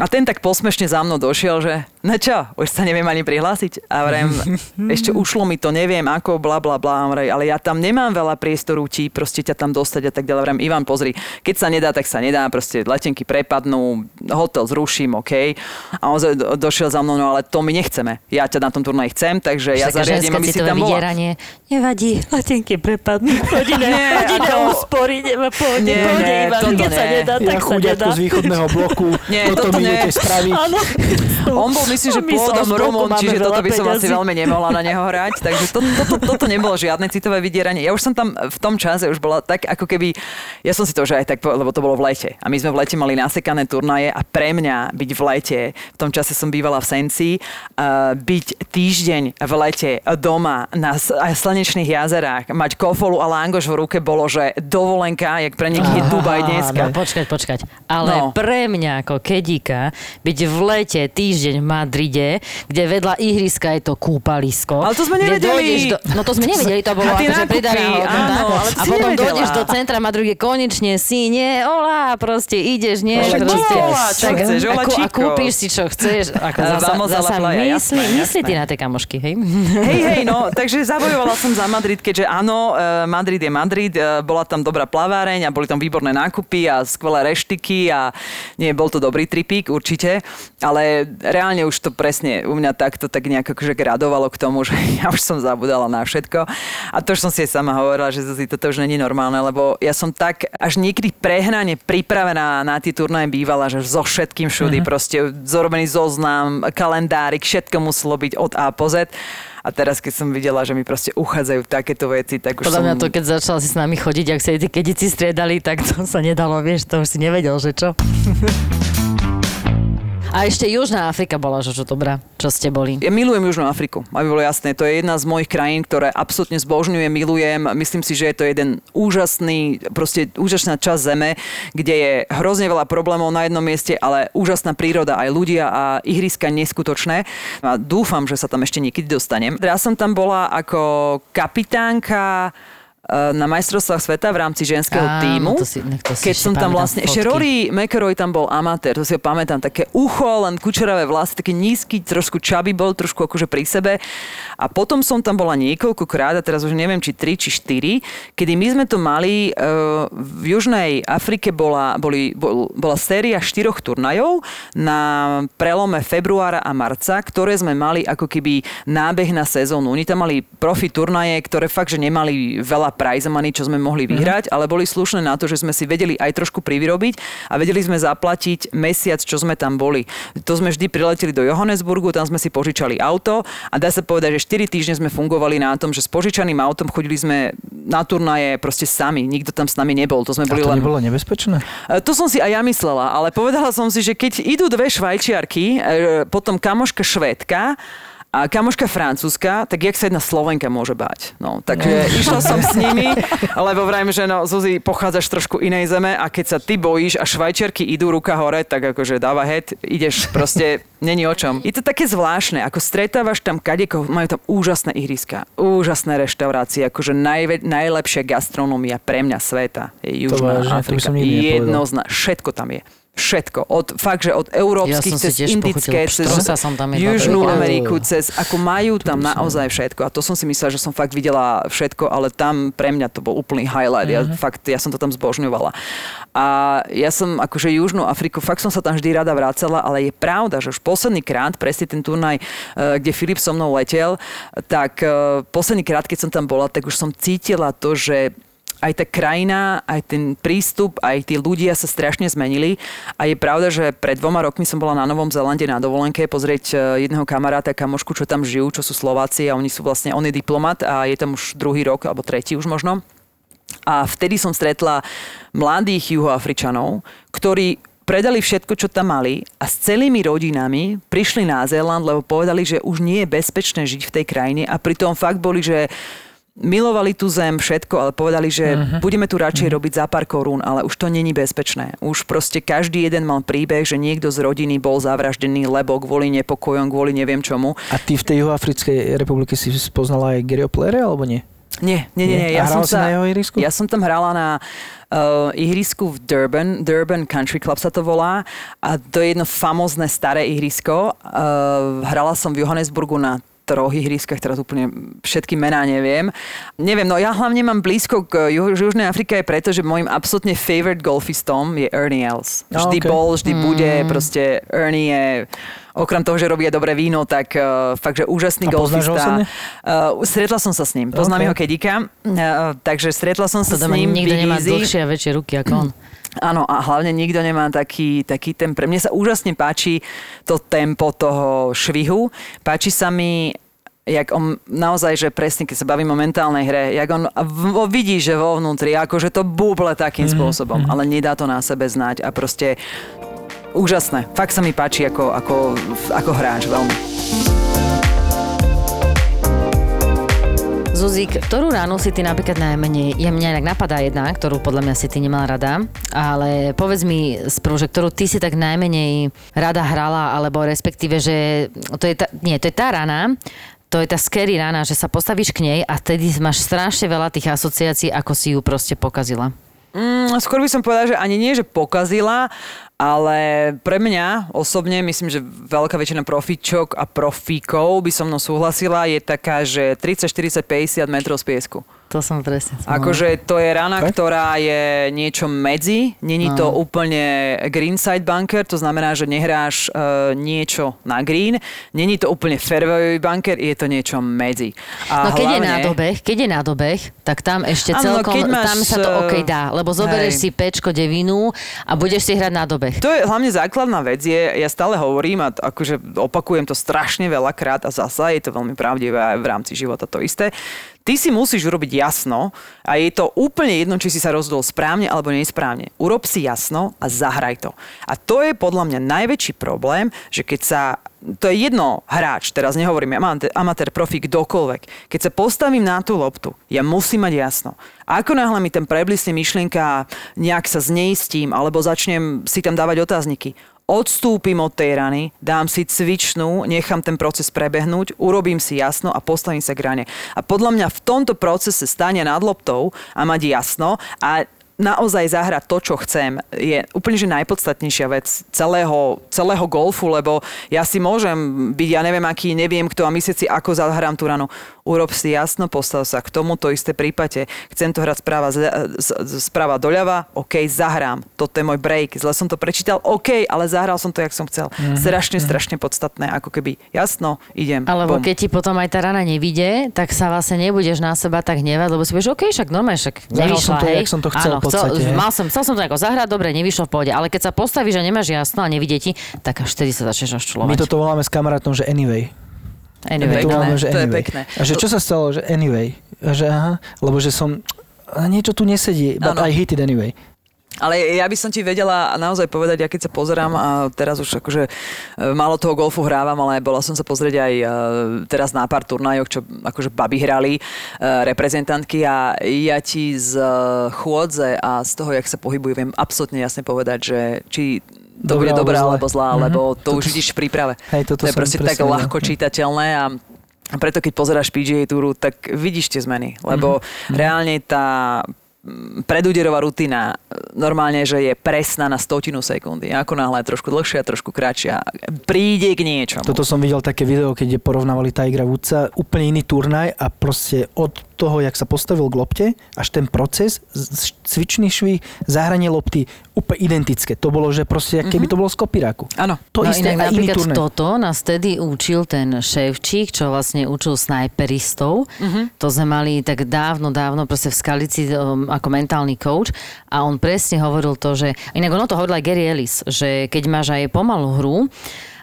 a ten tak posmešne za mnou došiel, že no čo, už sa neviem ani prihlásiť. A vrem, ešte ušlo mi to, neviem ako, bla bla bla, vrem, ale ja tam nemám veľa priestoru ti proste ťa tam dostať a tak ďalej. Vrem, Ivan, pozri, keď sa nedá, tak sa nedá, proste letenky prepadnú, hotel zruším, OK. A on došiel za mnou, no ale to my nechceme. Ja ťa na tom turnaji chcem, takže ja Také zariadím, aby si tam bola. Nevadí, letenky prepadnú. Hodina, Nie, hodina ako- úspory, ideme pôjde, Nie, pôjde, nie, Ivan, keď sa nedá, tak Ja sa nedá. z východného bloku, Nie, toto toto mi idete spraviť. On bol, myslím, že pôvodom máme čiže toto by som asi veľmi nemohla na neho hrať. Takže to, toto, toto nebolo žiadne citové vydieranie. Ja už som tam v tom čase už bola tak, ako keby... Ja som si to už aj tak, povedala, lebo to bolo v lete. A my sme v lete mali nasekané turnaje a pre mňa byť v lete, v tom čase som bývala v Senci, uh, byť týždeň v lete doma na slnečných jazerách, mať kofolu a langoš v ruke bolo, že dovolenka, jak pre niekých Dubaj dneska. No, počkať, počkať. Ale No. pre mňa ako kedíka byť v lete týždeň v Madride, kde vedľa ihriska je to kúpalisko. Ale to sme nevedeli. Do, no to sme nevedeli, to bolo A akože pridaná hodnota. A potom nevedela. dojdeš do centra Madridu, konečne si, nie, olá, proste ideš, nie, Však proste. bola, čo Tak- chceš, a, ola kú- a chico. kúpiš si, čo chceš. Ako A zasa, a zasa myslí, myslí ty na tie kamošky, hej? Hej, hej, no, takže zabojovala som za Madrid, keďže áno, e, Madrid je Madrid, e, bola tam dobrá plaváreň a boli tam výborné nákupy a skvelé reštiky a nie, bol to dobrý tripík určite, ale reálne už to presne u mňa takto tak nejak akože gradovalo k tomu, že ja už som zabudala na všetko a to už som si aj sama hovorila, že Zuzi, toto už není normálne, lebo ja som tak až niekedy prehnane pripravená na tie turnaje bývala, že so všetkým všudy, Mhm. proste zorobený zoznam, kalendárik, všetko muselo byť od A po Z. A teraz, keď som videla, že mi proste uchádzajú takéto veci, tak už Podľa som... mňa to, keď začala si s nami chodiť, ak sa tie kedici striedali, tak to sa nedalo, vieš, to už si nevedel, že čo. A ešte Južná Afrika bola, že čo dobrá, čo ste boli. Ja milujem Južnú Afriku, aby bolo jasné. To je jedna z mojich krajín, ktoré absolútne zbožňujem, milujem. Myslím si, že je to jeden úžasný, proste úžasná časť zeme, kde je hrozne veľa problémov na jednom mieste, ale úžasná príroda, aj ľudia a ihriska neskutočné. A dúfam, že sa tam ešte niekedy dostanem. Ja som tam bola ako kapitánka na majstrovstvách sveta v rámci ženského Áno, týmu. to si- to si keď som tam vlastne, ešte. Rory McElroy tam bol amatér, to si ho pamätám, také ucho, len kučeravé vlasy, taký nízky, trošku čaby bol, trošku akože pri sebe. A potom som tam bola niekoľkokrát, a teraz už neviem, či 3, či 4, kedy my sme to mali, e, v Južnej Afrike bola, boli, bol, bola séria štyroch turnajov na prelome februára a marca, ktoré sme mali ako keby nábeh na sezónu. Oni tam mali profi turnaje, ktoré fakt, že nemali veľa prize money, čo sme mohli vyhrať, ale boli slušné na to, že sme si vedeli aj trošku privyrobiť a vedeli sme zaplatiť mesiac, čo sme tam boli. To sme vždy prileteli do Johannesburgu, tam sme si požičali auto a dá sa povedať, že 4 týždne sme fungovali na tom, že s požičaným autom chodili sme na turnaje proste sami. Nikto tam s nami nebol. To sme A boli to len... nebolo nebezpečné? E, To som si aj ja myslela, ale povedala som si, že keď idú dve švajčiarky, e, potom kamoška švédka a kamoška francúzska, tak jak sa jedna Slovenka môže bať. No, takže išla som s nimi, lebo vrajme, že no, Zuzi, pochádzaš trošku inej zeme a keď sa ty bojíš a švajčiarky idú ruka hore, tak akože dáva head, ideš proste, není o čom. Je to také zvláštne, ako stretávaš tam kadeko, majú tam úžasné ihriska, úžasné reštaurácie, akože najve, najlepšia gastronómia pre mňa sveta je Južná? To Afrika. Jednozna, všetko tam je. Všetko. Od, fakt, že od európskych Ja cez indické, cez som tam Južnú. Ameriku, cez, ako majú tam naozaj všetko. A to som si myslela, že som fakt videla všetko, ale tam pre mňa to bol úplný highlight. Ja, Mhm. fakt, ja som to tam zbožňovala. A ja som akože Južnú Afriku, fakt som sa tam vždy rada vracala, ale je pravda, že už posledný krát, presne ten turnaj, eh, kde Filip so mnou letel, tak eh, posledný krát, keď som tam bola, tak už som cítila to, že aj tá krajina, aj ten prístup, aj tí ľudia sa strašne zmenili. A je pravda, že pred dvoma rokmi som bola na Novom Zelande na dovolenke pozrieť e, jedného kamaráta, kamošku, čo tam žijú, čo sú Slováci a oni sú vlastne, on je diplomat a je tam už druhý rok, alebo tretí už možno. A vtedy som stretla mladých juhoafričanov, ktorí predali všetko, čo tam mali a s celými rodinami prišli na Zéland, lebo povedali, že už nie je bezpečné žiť v tej krajine a pritom fakt boli, že milovali tú zem, všetko, ale povedali, že uh-huh. budeme tu radšej uh-huh. robiť za pár korún, ale už to není bezpečné. Už proste každý jeden mal príbeh, že niekto z rodiny bol zavraždený, lebo kvôli nepokojom, kvôli neviem čomu. A ty v tej Juhoafrickej republike si spoznala aj Gary Player, alebo nie? Nie, nie, nie. nie. Ja, som sa, na jeho ihrisku? ja som tam hrala na uh, ihrisku v Durban, Durban Country Club sa to volá a to je jedno famózne staré ihrisko. Uh, hrala som v Johannesburgu na troch ihriskách, teraz úplne všetky mená neviem. Neviem, no ja hlavne mám blízko k Ju- Južnej Afrike aj preto, že môjim absolútne favorite golfistom je Ernie Els. A, Vždy ok. bol, vždy bude, proste Ernie je okrem toho, že robí dobré víno, tak uh, fakt, že úžasný A poznáš ho golfista. Uh, stretla som sa s ním, poznám Ok. jeho kedika, uh, takže stretla som sa To s ním. nikto nemá dlhšie a väčšie ruky ako on. Áno, a hlavne nikto nemá taký, taký ten... Pre mne sa úžasne páči to tempo toho švihu. Páči sa mi jak on naozaj, že presne, keď sa bavím o mentálnej hre, jak on v, vidí, že vo vnútri, akože to buble takým Mhm, spôsobom, ale nedá to na sebe znať a proste úžasné. Fakt sa mi páči ako, ako, ako hráč veľmi. Zuzík, ktorú ránu si ty napríklad najmenej, ja mňa inak napadá jedna, ktorú podľa mňa si ty nemala rada, ale povedz mi sprv, že ktorú ty si tak najmenej rada hrala, alebo respektíve, že to je tá, nie, to je tá rana, to je tá scary rana, že sa postavíš k nej a tedy máš strašne veľa tých asociácií, ako si ju proste pokazila. Mm, skôr by som povedala, že ani nie, že pokazila, ale pre mňa osobne, myslím, že veľká väčšina profičok a profíkov by so mnou súhlasila, je taká, že 30, 40, 50 metrov z piesku. To som presne. Akože to je rana, Fakt? ktorá je niečo medzi, není to úplne greenside bunker, to znamená, že nehráš uh, niečo na green, není to úplne fairway bunker, je to niečo medzi. A No keď je hlavne- nádobeh, keď je nádobeh, tak tam ešte Áno, no celkom, keď máš, tam sa to eh, OK dá, lebo zoberieš hej. si pečko devinu a budeš si hrať nádobeh. To je hlavne základná vec, je, ja stále hovorím a akože opakujem to strašne veľakrát a zasa je to veľmi pravdivé aj v rámci života to isté. Ty si musíš urobiť jasno a je to úplne jedno, či si sa rozhodol správne alebo nesprávne. Urob si jasno a zahraj to. A to je podľa mňa najväčší problém, že keď sa to je jedno hráč, teraz nehovorím amatér, amatér profík, kdokoľvek. Keď sa postavím na tú loptu, ja musím mať jasno. Ako náhle mi ten preblisne myšlienka, nejak sa zneistím, alebo začnem si tam dávať otázniky, odstúpim od tej rany, dám si cvičnú, nechám ten proces prebehnúť, urobím si jasno a postavím sa k rane. A podľa mňa v tomto procese stane nad loptou a mať jasno a naozaj zahrať to, čo chcem, je úplne že najpodstatnejšia vec celého, celého golfu, lebo ja si môžem byť, ja neviem aký, neviem kto a myslieť si, ako zahrám tú ranu. Urob si jasno, postav sa k tomu, to isté prípade. Chcem to hrať správa, správa doľava, OK, zahrám. Toto je môj break. Zle som to prečítal, OK, ale zahral som to, jak som chcel. Mm-hmm. Strašne, strašne podstatné, ako keby jasno, idem. Alebo bom. keď ti potom aj tá rana nevidie, tak sa vlastne nebudeš na seba tak hnevať, lebo si povieš, OK, však normálne, však nevyšla, som to, hej. jak som to chcel Áno, chcel, mal som, chcel som to ako zahrať, dobre, nevyšlo v pohode, ale keď sa postavíš a nemáš jasno a nevidie ti, tak až vtedy sa začneš rozčulovať. My toto voláme s kamarátom, že anyway. Anyway, to voláme, že to je anyway. pekné. A že čo sa stalo, že anyway. A že aha, lebo že som, a niečo tu nesedí, but Áno. I hit it anyway. Ale ja by som ti vedela naozaj povedať, ja keď sa pozerám a teraz už akože e, málo toho golfu hrávam, ale bola som sa pozrieť aj e, teraz na pár turnajoch, čo akože baby hrali, e, reprezentantky a ja ti z chôdze a z toho, jak sa pohybujú, viem absolútne jasne povedať, že či to Dobrá bude dobrá alebo zlá, zlá. lebo Mhm. to už Toto- vidíš v príprave. Hej, toto to je proste tak ľahko čitateľné a a preto keď pozeráš PGA túru, tak vidíš tie zmeny, lebo Mhm. reálne tá predúderová rutina e, normálne, že je presná na stotinu sekundy. Ako náhle trošku dlhšia, trošku kratšia. Príde k niečomu. Toto som videl také video, keď porovnávali Tigera Woodsa, úplne iný turnaj a proste od toho, jak sa postavil k lopte, až ten proces, z- cvičný švih, zahranie lopty, úplne identické. To bolo, že proste, keby to bolo z kopíráku. Áno. To no isté inak napríklad turnaj. toto nás vtedy učil ten šéfčík, čo vlastne učil snajperistov. To sme mali tak dávno, dávno proste v Skalici um, ako mentálny coach a on presne hovoril to, že inak ono to hovoril aj Gary Ellis, že keď máš aj pomalú hru,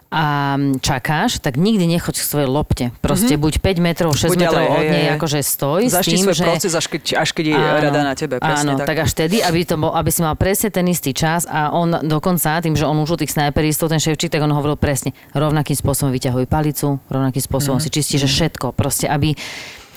a čakáš, tak nikdy nechoď k svojej lopte. Proste mm-hmm. buď 5 metrov, 6 Buď metrov ďalej, od nej, akože stoj s Začni tým, svoj že... proces, až keď, až keď je rada na tebe. Presne áno, tak. tak až vtedy, aby, to bol, aby si mal presne ten istý čas a on dokonca tým, že on učil tých snajperistov, ten ševčík, tak on hovoril presne, rovnakým spôsobom vyťahuj palicu, rovnakým spôsobom Mhm. mm. si čistíš že všetko, proste aby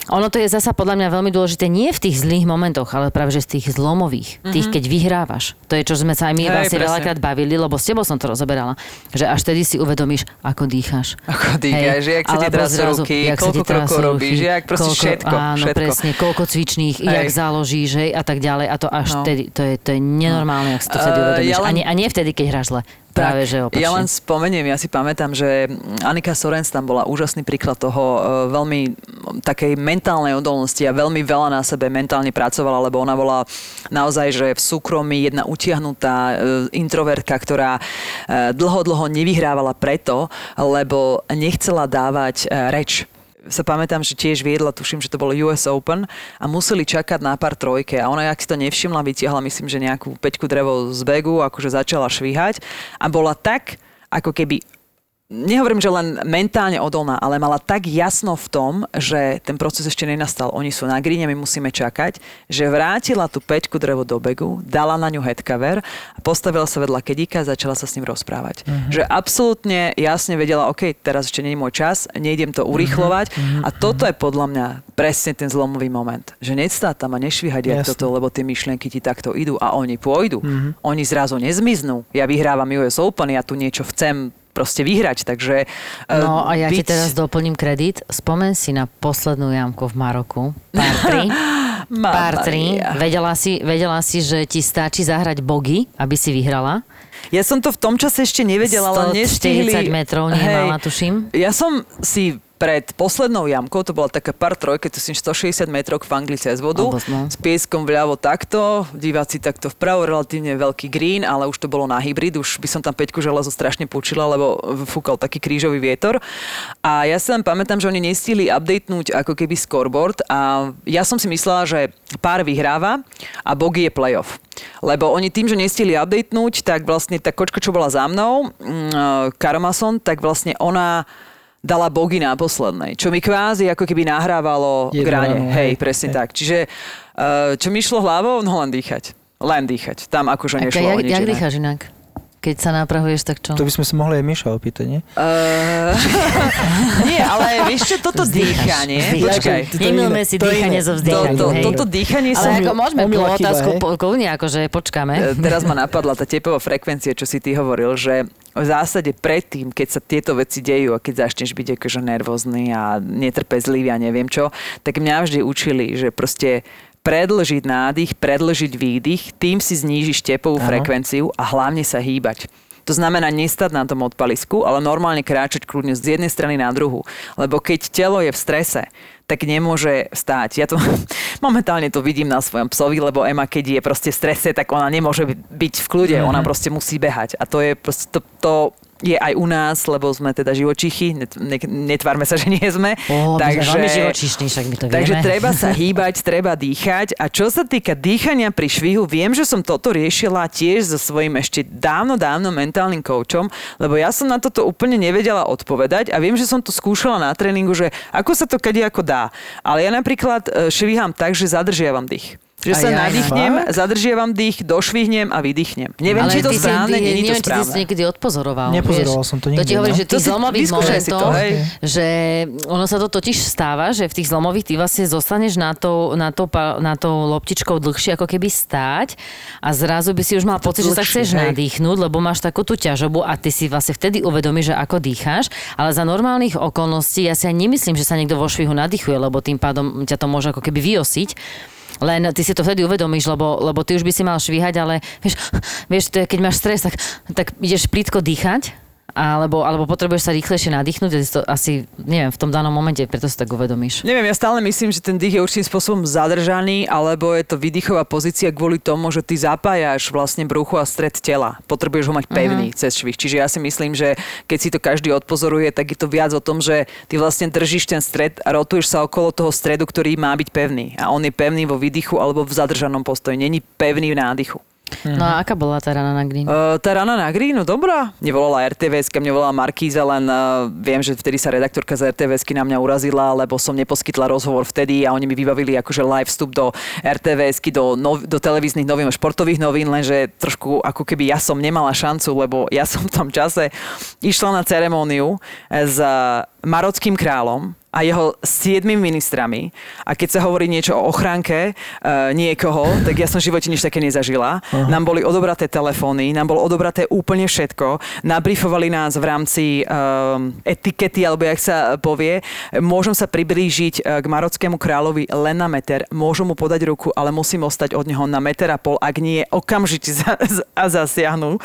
ono to je zasa podľa mňa veľmi dôležité nie v tých zlých momentoch, ale práve že z tých zlomových, tých, keď vyhrávaš. To je, čo sme sa aj my Mhm. Hej, vlastne presne. veľakrát bavili, lebo s tebou som to rozoberala, že až tedy si uvedomíš, ako dýcháš. Ako dýcháš, jak sa ti trasú zrazu, ruky, jak koľko krokov robíš, jak proste všetko, Áno, všetko. presne, koľko cvičných, Hej. jak založíš, hej, a tak ďalej. A to až No. vtedy, to je, to je nenormálne, ak si to vtedy Eh, uvedomíš. ja len- A, nie, a nie vtedy, keď hráš zle. Práve, že opačne. Ja len spomeniem, ja si pamätám, že Anika Sorens tam bola úžasný príklad toho e, veľmi takej mentálnej odolnosti a veľmi veľa na sebe mentálne pracovala, lebo ona bola naozaj, že v súkromí jedna utiahnutá e, introvertka, ktorá e, dlho, dlho nevyhrávala preto, lebo nechcela dávať reč sa pamätám, že tiež viedla, tuším, že to bolo US Open a museli čakať na pár trojke. A ona, ak si to nevšimla, vytiahla myslím, že nejakú peťku drevo z begu, akože začala švíhať a bola tak, ako keby nehovorím, že len mentálne odolná, ale mala tak jasno v tom, že ten proces ešte nenastal. Oni sú na gríne, my musíme čakať, že vrátila tú peťku drevo do begu, dala na ňu headcover a postavila sa vedľa kedíka a začala sa s ním rozprávať. Uh-huh. Že absolútne jasne vedela, OK, teraz ešte nie je môj čas, nejdem to urýchlovať uh-huh. a toto je podľa mňa presne ten zlomový moment. Že nestáť tam a nešvíhať toto, lebo tie myšlienky ti takto idú a oni pôjdu. Uh-huh. Oni zrazu nezmiznú. Ja vyhrávam US Open, ja tu niečo chcem proste vyhrať, takže... eh, No a ja ti byť- teraz doplním kredit. Spomen si na poslednú jamku v Maroku. Pár 3. Mamma Pár 3. mia. Vedela si, vedela si, že ti stačí zahrať bogy, aby si vyhrala. Ja som to v tom čase ešte nevedela, ale 140 nestihli... metrov nemala, tuším. Ja som si pred poslednou jamkou, to bola taká par trojke, to si 160 metrov v Angli cez vodu, Alebo no. s pieskom vľavo takto, diváci takto vpravo, relatívne veľký green, ale už to bolo na hybrid, už by som tam peťku železo strašne počila, lebo fúkal taký krížový vietor. A ja sa len pamätám, že oni nestihli updatenúť ako keby scoreboard a ja som si myslela, že pár vyhráva a bogy je playoff. Lebo oni tým, že nestihli updatenúť, tak vlastne tá kočka, čo bola za mnou, mm, Karamason, tak vlastne ona dala bogy na poslednej, čo mi kvázi ako keby nahrávalo rane. ranu, Hej, hej, presne hej. tak. Čiže uh, čo mi išlo hlavou? No len dýchať. Len dýchať. Tam akože Ako, nešlo jak, o nič jak dýcháš inak? Keď sa naprahuješ, tak čo? To by sme sa mohli aj Miša opýtať, nie? Uh, nie, ale vieš čo, toto Vzdýchaš, dýchanie, vzdýchaš. počkaj, To- to Nemilme si to dýchanie to, vzdýchaním. to, hej. toto dýchanie som... Ale ako môžeme tú otázku po- kľudne, akože počkáme. E, Teraz ma napadla tá tepová frekvencia, čo si ty hovoril, že v zásade predtým, keď sa tieto veci dejú a keď začneš byť akože nervózny a netrpezlivý a neviem čo, tak mňa vždy učili, že proste predlžiť nádych, predlžiť výdych, tým si znížiš tepovú Áno. frekvenciu a hlavne sa hýbať. To znamená nestať na tom odpalisku, ale normálne kráčať kľudne z jednej strany na druhú. Lebo keď telo je v strese, tak nemôže stáť. Ja to momentálne to vidím na svojom psovi, lebo Ema, keď je proste v strese, tak ona nemôže byť v kľude, Mhm. ona proste musí behať. A to je proste, to, to je aj u nás, lebo sme teda živočichy, net, ne, netvárme sa, že nie sme. Ó, my sme veľmi živočíšni, však my to Takže vieme. treba sa hýbať, treba dýchať. A čo sa týka dýchania pri švihu, viem, že som toto riešila tiež so svojím ešte dávno, dávno mentálnym koučom, lebo ja som na toto úplne nevedela odpovedať a viem, že som to skúšala na tréningu, že ako sa to kade ako dá. Ale ja napríklad e, švihám tak, že zadržiavam dých. Že Aj, sa aj, aj. nadýchnem, Fakt? zadržiavam dých, došvihnem a vydýchnem. Neviem, či je to si- správne, nie je to neviem, či ty si správne. niekedy odpozoroval. Nepozoroval vieš. som to To nikdy, ti hovorí, no. že To tých zlomových to, momentov, hej. že ono sa to totiž stáva, že v tých zlomových ty vlastne zostaneš na tou, na tou, na tou loptičkou dlhšie ako keby stáť a zrazu by si už mal pocit, že sa chceš hej. nadýchnuť, lebo máš takú tú ťažobu a ty si vlastne vtedy uvedomíš, že ako dýcháš, ale za normálnych okolností ja si aj nemyslím, že sa niekto vo švihu nadýchuje, lebo tým pádom ťa to môže ako keby vyosiť. Len ty si to vtedy uvedomíš, lebo, lebo ty už by si mal švíhať, ale vieš, vieš to je, keď máš stres, tak, tak ideš plítko dýchať, alebo, alebo potrebuješ sa rýchlejšie nadýchnuť, to asi, neviem, v tom danom momente, preto si tak uvedomíš. Neviem, ja stále myslím, že ten dých je určitým spôsobom zadržaný, alebo je to výdychová pozícia kvôli tomu, že ty zapájaš vlastne bruchu a stred tela. Potrebuješ ho mať pevný cez švih. Čiže ja si myslím, že keď si to každý odpozoruje, tak je to viac o tom, že ty vlastne držíš ten stred a rotuješ sa okolo toho stredu, ktorý má byť pevný. A on je pevný vo výdychu alebo v zadržanom postoji. Není pevný v nádychu. No a aká bola tá rana na green? Uh, tá rana na Greenu, dobrá. Nevolala RTVS, mne volala Markíza, len uh, viem, že vtedy sa redaktorka z RTVS na mňa urazila, lebo som neposkytla rozhovor vtedy a oni mi vybavili akože live vstup do RTVS, do, nov, do televíznych novín, športových novín, lenže trošku ako keby ja som nemala šancu, lebo ja som v tom čase išla na ceremóniu s uh, marockým kráľom a jeho siedmimi ministrami. A keď sa hovorí niečo o ochránke uh, niekoho, tak ja som v živote nič také nezažila. Uh-huh. Nám boli odobraté telefóny, nám bolo odobraté úplne všetko. Nabrifovali nás v rámci um, etikety, alebo jak sa povie. Môžem sa priblížiť uh, k marockému kráľovi len na meter, môžem mu podať ruku, ale musím ostať od neho na meter a pol, ak nie, okamžite za, a zasiahnu.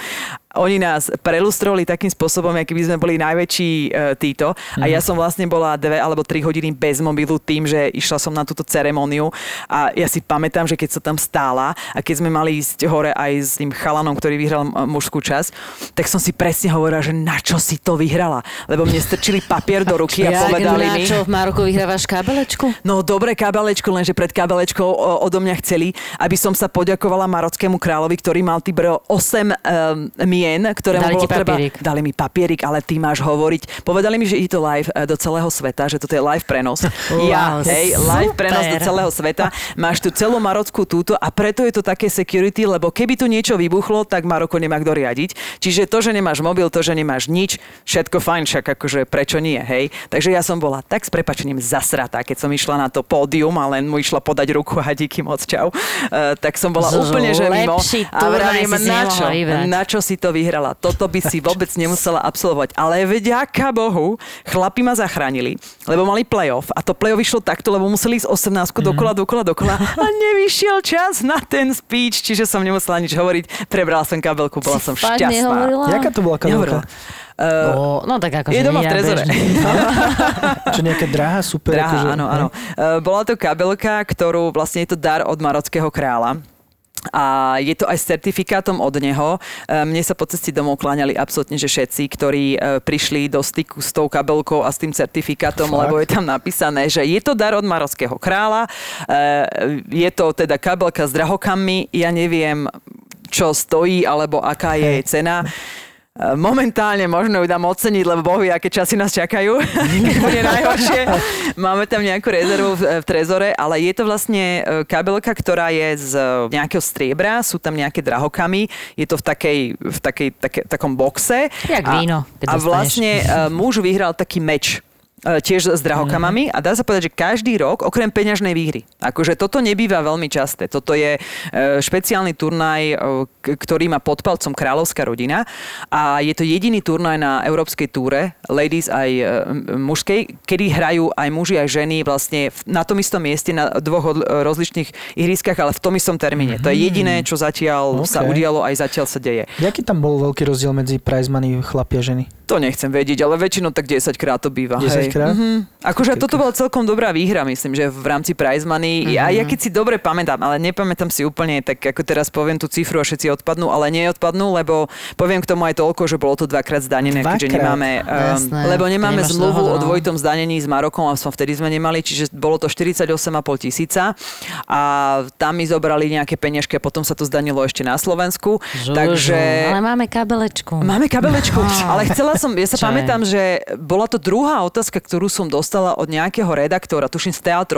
Oni nás prelustrovali takým spôsobom, aký by sme boli najväčší uh, títo. A ja som vlastne bola dve alebo tri hodiny bez mobilu tým, že išla som na túto ceremóniu. A ja si pamätám, že keď som tam stála a keď sme mali ísť hore aj s tým chalanom, ktorý vyhral mužskú časť, tak som si presne hovorila, že na čo si to vyhrala. Lebo mne strčili papier do ruky a Jak povedali na mi... čo v Maroku vyhrávaš kábelečku? No dobre kabelečko, lenže pred kabelečkou odo mňa chceli, aby som sa poďakovala marockému kráľovi, ktorý mal ty bro 8 um, mien, ktoré Dali bolo treba... Dali mi papierik, ale ty máš hovoriť. Povedali mi, že je to live eh, do celého sveta, že toto je live prenos. ja, Wow, hej, live prenos do celého sveta. Máš tu celú marockú túto a preto je to také security, lebo keby tu niečo vybuchlo, tak Maroko nemá kto riadiť. Čiže to, že nemáš mobil, to, že nemáš nič, všetko fajn, však akože prečo nie, hej. Takže ja som bola tak s prepačením zasratá, keď som išla na to pódium a len mu išla podať ruku a díky moc čau. Uh, tak som bola Z- úplne, že mimo. A vravím, na čo? Na čo si to vyhrala? Toto by si vôbec nemusela absolvovať. Ale vďaka Bohu, chlapi ma zachránili, lebo mali playoff a to playoff vyšlo takto, lebo museli ísť 18 dokola, dokola, dokola a nevyšiel čas na ten speech, čiže som nemusela nič hovoriť. Prebrala som kabelku, bola som šťastná. nehovorila? Jaká to bola Nehovorila. kabelka? Uh, No, no tak akože je doma v trezore. Čo nejaká drahá, super? Drahá, akože, áno, áno. Uh, bola to kabelka, ktorú vlastne je to dar od marockého kráľa. A je to aj s certifikátom od neho. E, Mne sa po ceste domov kláňali absolútne, že všetci, ktorí e, prišli do styku s tou kabelkou a s tým certifikátom, Fakt? lebo je tam napísané, že je to dar od marockého kráľa, e, je to teda kabelka s drahokami, ja neviem, čo stojí, alebo aká je jej cena. E, Momentálne možno ju dám oceniť, lebo bohu, aké časy nás čakajú, keď bude najhoršie. Máme tam nejakú rezervu v, v trezore, ale je to vlastne e, kabelka, ktorá je z e, nejakého striebra, sú tam nejaké drahokamy, je to v, takej, v takej, také, takom boxe. Jak a, víno, keď A dostaneš. vlastne muž vyhral taký meč tiež s drahokamami a dá sa povedať, že každý rok, okrem peňažnej výhry, akože toto nebýva veľmi časté. Toto je e, špeciálny turnaj, e, ktorý má pod palcom kráľovská rodina a je to jediný turnaj na európskej túre, ladies aj e, mužskej, kedy hrajú aj muži aj ženy vlastne na tom istom mieste, na dvoch rozličných ihriskách, ale v tom istom termíne. To je jediné, čo zatiaľ sa OK. udialo, aj zatiaľ sa deje. Jaký tam bol veľký rozdiel medzi prize money chlapia a ženy? To nechcem vedieť, ale väčšinou tak 10 krát to býva. 10 hej. Krát? Mhm. Akože toto bola celkom dobrá výhra, myslím, že v rámci prize money. Mhm. Ja, ja keď si dobre pamätám, ale nepamätám si úplne, tak ako teraz poviem tú cifru a všetci odpadnú, ale neodpadnú, lebo poviem k tomu aj toľko, že bolo to dvakrát zdanené, keďže Dvakrát? nemáme, um, Jasné, lebo nemáme zmluvu o no. dvojitom zdanení s Marokom, a som vtedy sme nemali, čiže bolo to 48,5 tisíca a tam mi zobrali nejaké peňažky a potom sa to zdanilo ešte na Slovensku. Žužu, takže... Ale máme kabelečku. Máme kabelečku, ale chcela som, ja sa Čo je? pamätám, že bola to druhá otázka, ktorú som dostala od nejakého redaktora, tuším z TA3,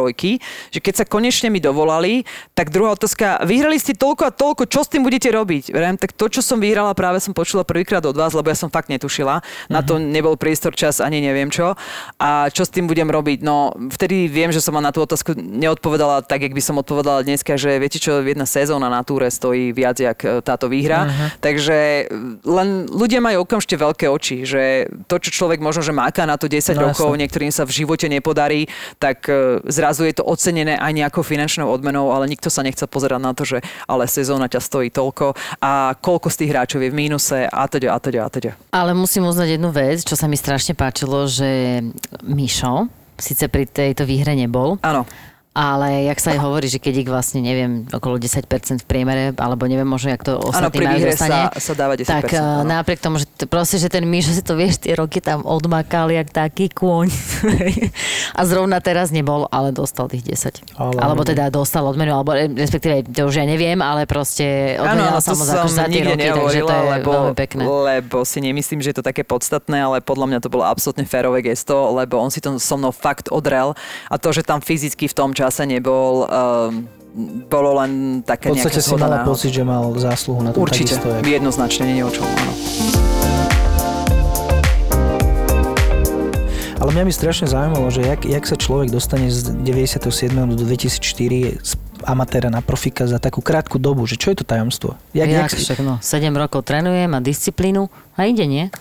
že keď sa konečne mi dovolali, tak druhá otázka, vyhrali ste toľko a toľko, čo s tým budete robiť? Vrem, tak to, čo som vyhrala, práve som počula prvýkrát od vás, lebo ja som fakt netušila. Na to nebol priestor, čas, ani neviem čo. A čo s tým budem robiť? No, vtedy viem, že som vám na tú otázku neodpovedala tak, jak by som odpovedala dneska, že viete čo, jedna sezóna na túre stojí viac, jak e, táto výhra. Takže e, len ľudia majú okamžite veľké oči, že to, čo človek možno, že máka na to 10 No, rokov, jasné. niektorým sa v živote nepodarí, tak e, zrazu je to ocenené aj nejakou finančnou odmenou, ale nikto sa nechce pozerať na to, že ale sezóna ťa stojí toľko a koľko z tých hráčov je v mínuse a teda a teda a teda. Ale musím uznať jednu vec, čo sa mi strašne páčilo, že Mišo síce pri tejto výhre nebol, Áno. Ale jak sa aj hovorí, že keď ich vlastne, neviem, okolo 10% v priemere, alebo neviem možno, jak to Áno, ostatní pri majú výhre dostane, sa, sa dáva 10%. tak eh, áno. napriek tomu, že t- proste, že ten Mišo si to vieš, tie roky tam odmakal, jak taký kôň. a zrovna teraz nebol, ale dostal tých 10. Ale- alebo teda dostal odmenu, alebo eh, respektíve, to už ja neviem, ale proste odmenila sa to mu za, som za tie roky, takže to je lebo, veľmi pekné. lebo si nemyslím, že je to také podstatné, ale podľa mňa to bolo absolútne férové gesto, lebo on si to so mnou fakt odrel a to, že tam fyzicky v tom čase nebol, um, bolo len V také podstate nejaké si zhoda mala náhod. pocit, že mal zásluhu na tom Určite, takisto. jak- jednoznačne, nie je o čom. Áno. Ale mňa by strašne zaujímalo, že jak, jak sa človek dostane z 97. do 2004 z amatéra na profika za takú krátku dobu, že čo je to tajomstvo? Jak, Jak, jak, však, no, 7 rokov trenujem, má disciplínu a ide, nie?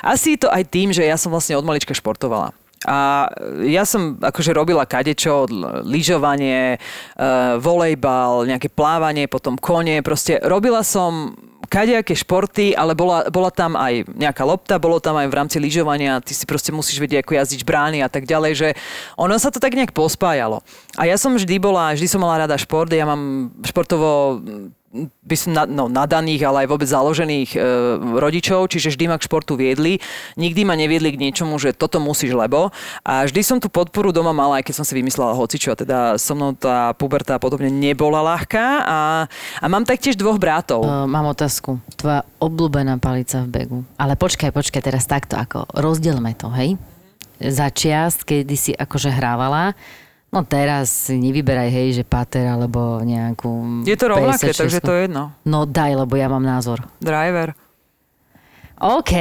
Asi je to aj tým, že ja som vlastne od malička športovala. A ja som akože robila kadečo, lyžovanie, uh, volejbal, nejaké plávanie, potom kone, proste robila som kadejaké športy, ale bola, bola tam aj nejaká lopta, bolo tam aj v rámci lyžovania, ty si proste musíš vedieť, ako jazdiť brány a tak ďalej, že ono sa to tak nejak pospájalo. A ja som vždy bola, vždy som mala rada šport, ja mám športovo by som na, no, nadaných, ale aj vôbec založených e, rodičov, čiže vždy ma k športu viedli. Nikdy ma neviedli k niečomu, že toto musíš, lebo. A vždy som tú podporu doma mala, aj keď som si vymyslela hocičo. Teda so mnou tá puberta podobne nebola ľahká. A, a mám taktiež dvoch bratov. Uh, mám otázku. Tvoja obľúbená palica v begu. Ale počkaj, počkaj, teraz takto ako rozdielme to, hej? Za čiast, kedy si akože hrávala, no teraz nevyberaj, hej, že pater alebo nejakú... Je to rovnaké, 56. takže to je jedno. No daj, lebo ja mám názor. Driver. OK,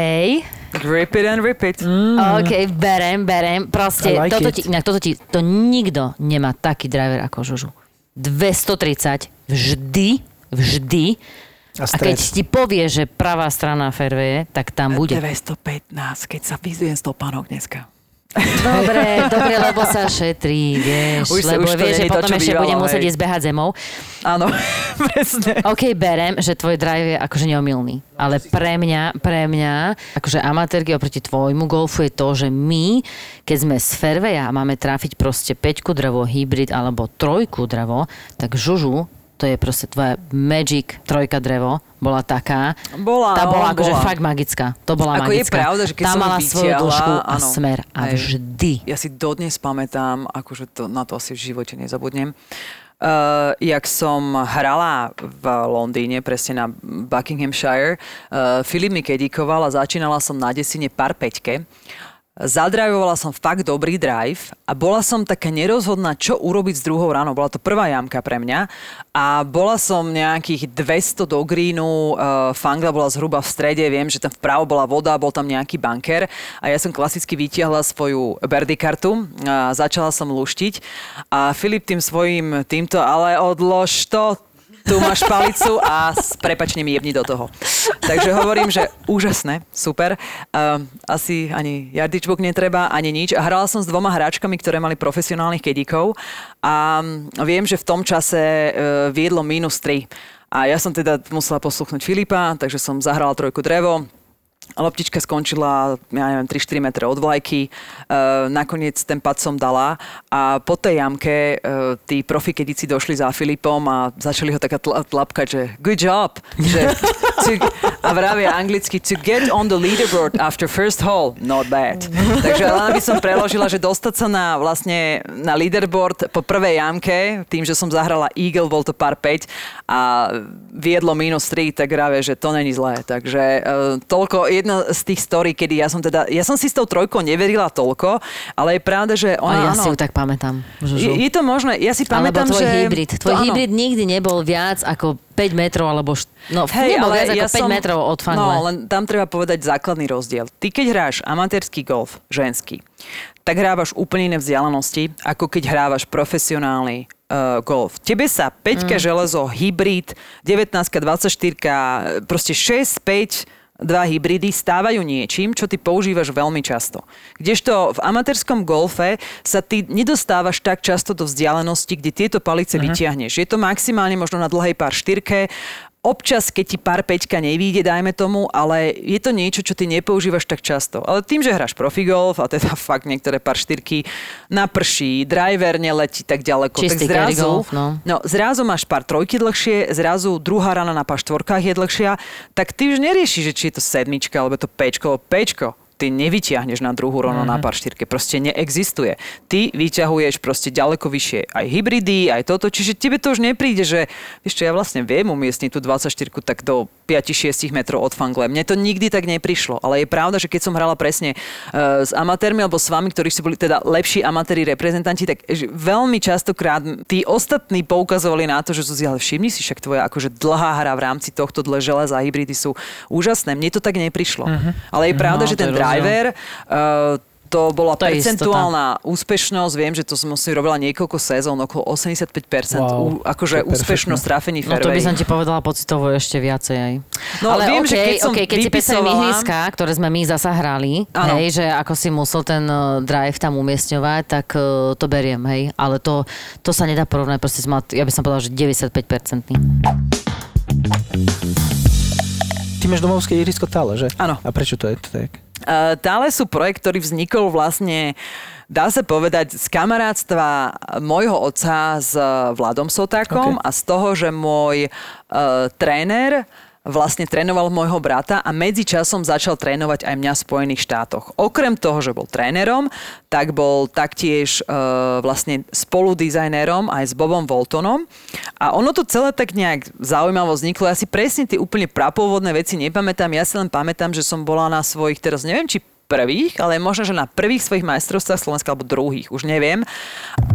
Rip it and rip it. OK, berem, berem. Proste, I like toto it. ti, inak toto ti, to nikto nemá taký driver ako Žužu. 230, vždy, vždy. A A keď ti povie, že pravá strana fairwaye, tak tam bude. 215, keď sa vyzujem stopánok dneska. Dobre, dobre, lebo sa šetrí, vieš. Už sa- lebo už vieš, že to, potom ešte bývalo, budem musieť ísť behať zemou. Áno, presne. OK, berem, že tvoj drive je akože neomilný. Ale pre mňa, pre mňa, akože amatérky oproti tvojmu golfu je to, že my, keď sme z fairwaya a máme trafiť proste 5 drevo, hybrid alebo trojku drevo, tak žužu, to je proste tvoja magic trojka drevo, bola taká. Bola, tá bola akože bola. fakt magická. To bola Ako je magická. pravda, že keď tá som mala svoju vytiahla, dĺžku a áno. smer. A Hej. vždy. Ja si dodnes pamätám, akože to, na to asi v živote nezabudnem. Uh, jak som hrala v Londýne, presne na Buckinghamshire, uh, Filip mi kedíkoval a začínala som na desine par peťke. Zadrajovala som fakt dobrý drive a bola som taká nerozhodná, čo urobiť s druhou ránou. Bola to prvá jamka pre mňa a bola som nejakých 200 do greenu, uh, fangla bola zhruba v strede, viem, že tam vpravo bola voda, bol tam nejaký banker a ja som klasicky vytiahla svoju birdie kartu a začala som luštiť a Filip tým svojím týmto, ale odlož to, tu máš palicu a s prepačne mi jebni do toho. Takže hovorím, že úžasné, super. Uh, asi ani jardičbuk netreba, ani nič. A hrala som s dvoma hráčkami, ktoré mali profesionálnych kedíkov a viem, že v tom čase uh, viedlo minus 3. A ja som teda musela posluchnúť Filipa, takže som zahrala trojku drevo, Loptička skončila, ja neviem, 3-4 metre od vlajky. Uh, nakoniec ten pad som dala a po tej jamke uh, tí profikedici došli za Filipom a začali ho taká tl- tlapkať, že good job. Že, to, a vravia anglicky to get on the leaderboard after first hole, not bad. Takže len by som preložila, že dostať sa na, vlastne, na leaderboard po prvej jamke, tým, že som zahrala Eagle, bol to par 5 a viedlo minus 3, tak vravia, že to není zlé. Takže uh, toľko jedna z tých story, kedy ja som teda, ja som si s tou trojkou neverila toľko, ale je pravda, že ona, A ja áno, si ju tak pamätám. Žužu. je, je to možné, ja si Alebo pamätám, tvoj že... hybrid. Tvoj to, áno. hybrid nikdy nebol viac ako 5 metrov, alebo... Št... No, Hej, nebol ale viac ako ja 5 som, metrov od fangle. No, len tam treba povedať základný rozdiel. Ty, keď hráš amatérsky golf, ženský, tak hrávaš úplne iné vzdialenosti, ako keď hrávaš profesionálny uh, golf. Tebe sa 5 mm. železo, hybrid, 19 24 proste 6, 5, dva hybridy stávajú niečím, čo ty používaš veľmi často. Kdežto v amatérskom golfe sa ty nedostávaš tak často do vzdialenosti, kde tieto palice uh-huh. vytiahneš. Je to maximálne možno na dlhej pár štyrke, Občas, keď ti pár peťka nevíde, dajme tomu, ale je to niečo, čo ty nepoužívaš tak často. Ale tým, že hráš profigolf a teda fakt niektoré pár štyrky naprší, driver neletí tak ďaleko, Čistý tak zrazu, golf, no. no, zrazu máš pár trojky dlhšie, zrazu druhá rana na pár štvorkách je dlhšia, tak ty už neriešiš, že či je to sedmička alebo to pečko, pečko ty nevyťahneš na druhú rovno mm-hmm. na pár štyrke. Proste neexistuje. Ty vyťahuješ proste ďaleko vyššie aj hybridy, aj toto, čiže tebe to už nepríde, že čo, ja vlastne viem umiestniť tú 24 tak do 5-6 metrov od fangle. Mne to nikdy tak neprišlo, ale je pravda, že keď som hrala presne uh, s amatérmi alebo s vami, ktorí si boli teda lepší amatéri reprezentanti, tak veľmi častokrát tí ostatní poukazovali na to, že Zuzi, ale všimni si, však tvoja akože dlhá hra v rámci tohto dle železa a hybridy sú úžasné. Mne to tak neprišlo. Uh-huh. Ale je pravda, No, že ten driver uh, to bola To percentuálna úspešnosť. Viem, že to som si robila niekoľko sezón, okolo 85%. Ú, Wow, akože to je úspešnosť trafení No to by fairway. som ti povedala pocitovo ešte viacej aj. No, Ale viem, okay, že keď som okay, keď si písali vypisovala- ihriska, ktoré sme my zasa hrali, hej, že ako si musel ten uh, drive tam umiestňovať, tak uh, to beriem, hej. Ale to, to sa nedá porovnať, proste som mal, ja by som povedala, že 95%. Ty máš domovské ihrisko Tále, že? Áno. A prečo to je tak? Tále sú projekt, ktorý vznikol vlastne dá sa povedať, z kamarátstva môjho otca s Vladom Sotákom Ok. a z toho, že môj uh, tréner vlastne trénoval môjho brata a medzi časom začal trénovať aj mňa v Spojených štátoch. Okrem toho, že bol trénerom, tak bol taktiež uh, vlastne spoludizajnérom aj s Bobom Voltonom. A ono to celé tak nejak zaujímavo vzniklo. Ja si presne tie úplne prapôvodné veci nepamätám. Ja si len pamätám, že som bola na svojich, teraz neviem, či prvých, ale možno, že na prvých svojich majstrovstvách Slovenska alebo druhých, už neviem.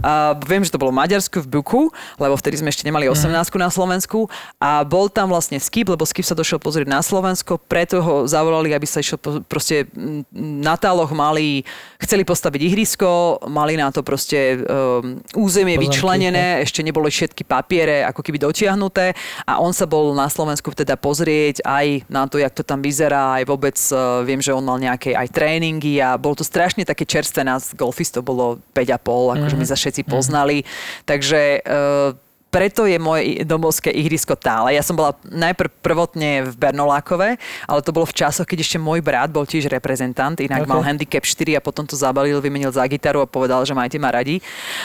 A viem, že to bolo Maďarsku v Buku, lebo vtedy sme ešte nemali 18 na Slovensku. A bol tam vlastne Skip, lebo Skip sa došiel pozrieť na Slovensko, preto ho zavolali, aby sa išiel po- proste mm, na táloch mali, chceli postaviť ihrisko, mali na to proste um, územie Pozemky, vyčlenené, ešte neboli všetky papiere ako keby dotiahnuté. A on sa bol na Slovensku teda pozrieť aj na to, jak to tam vyzerá, aj vôbec uh, viem, že on mal nejaké aj tréningy a bolo to strašne také čerstvé, nás golfistov bolo 5,5, akože my sa všetci poznali, takže uh, preto je moje domovské ihrisko tále. Ja som bola najprv prvotne v Bernolákove, ale to bolo v časoch, keď ešte môj brat bol tiež reprezentant, inak Ok. mal handicap 4 a potom to zabalil, vymenil za gitaru a povedal, že majte ma radi.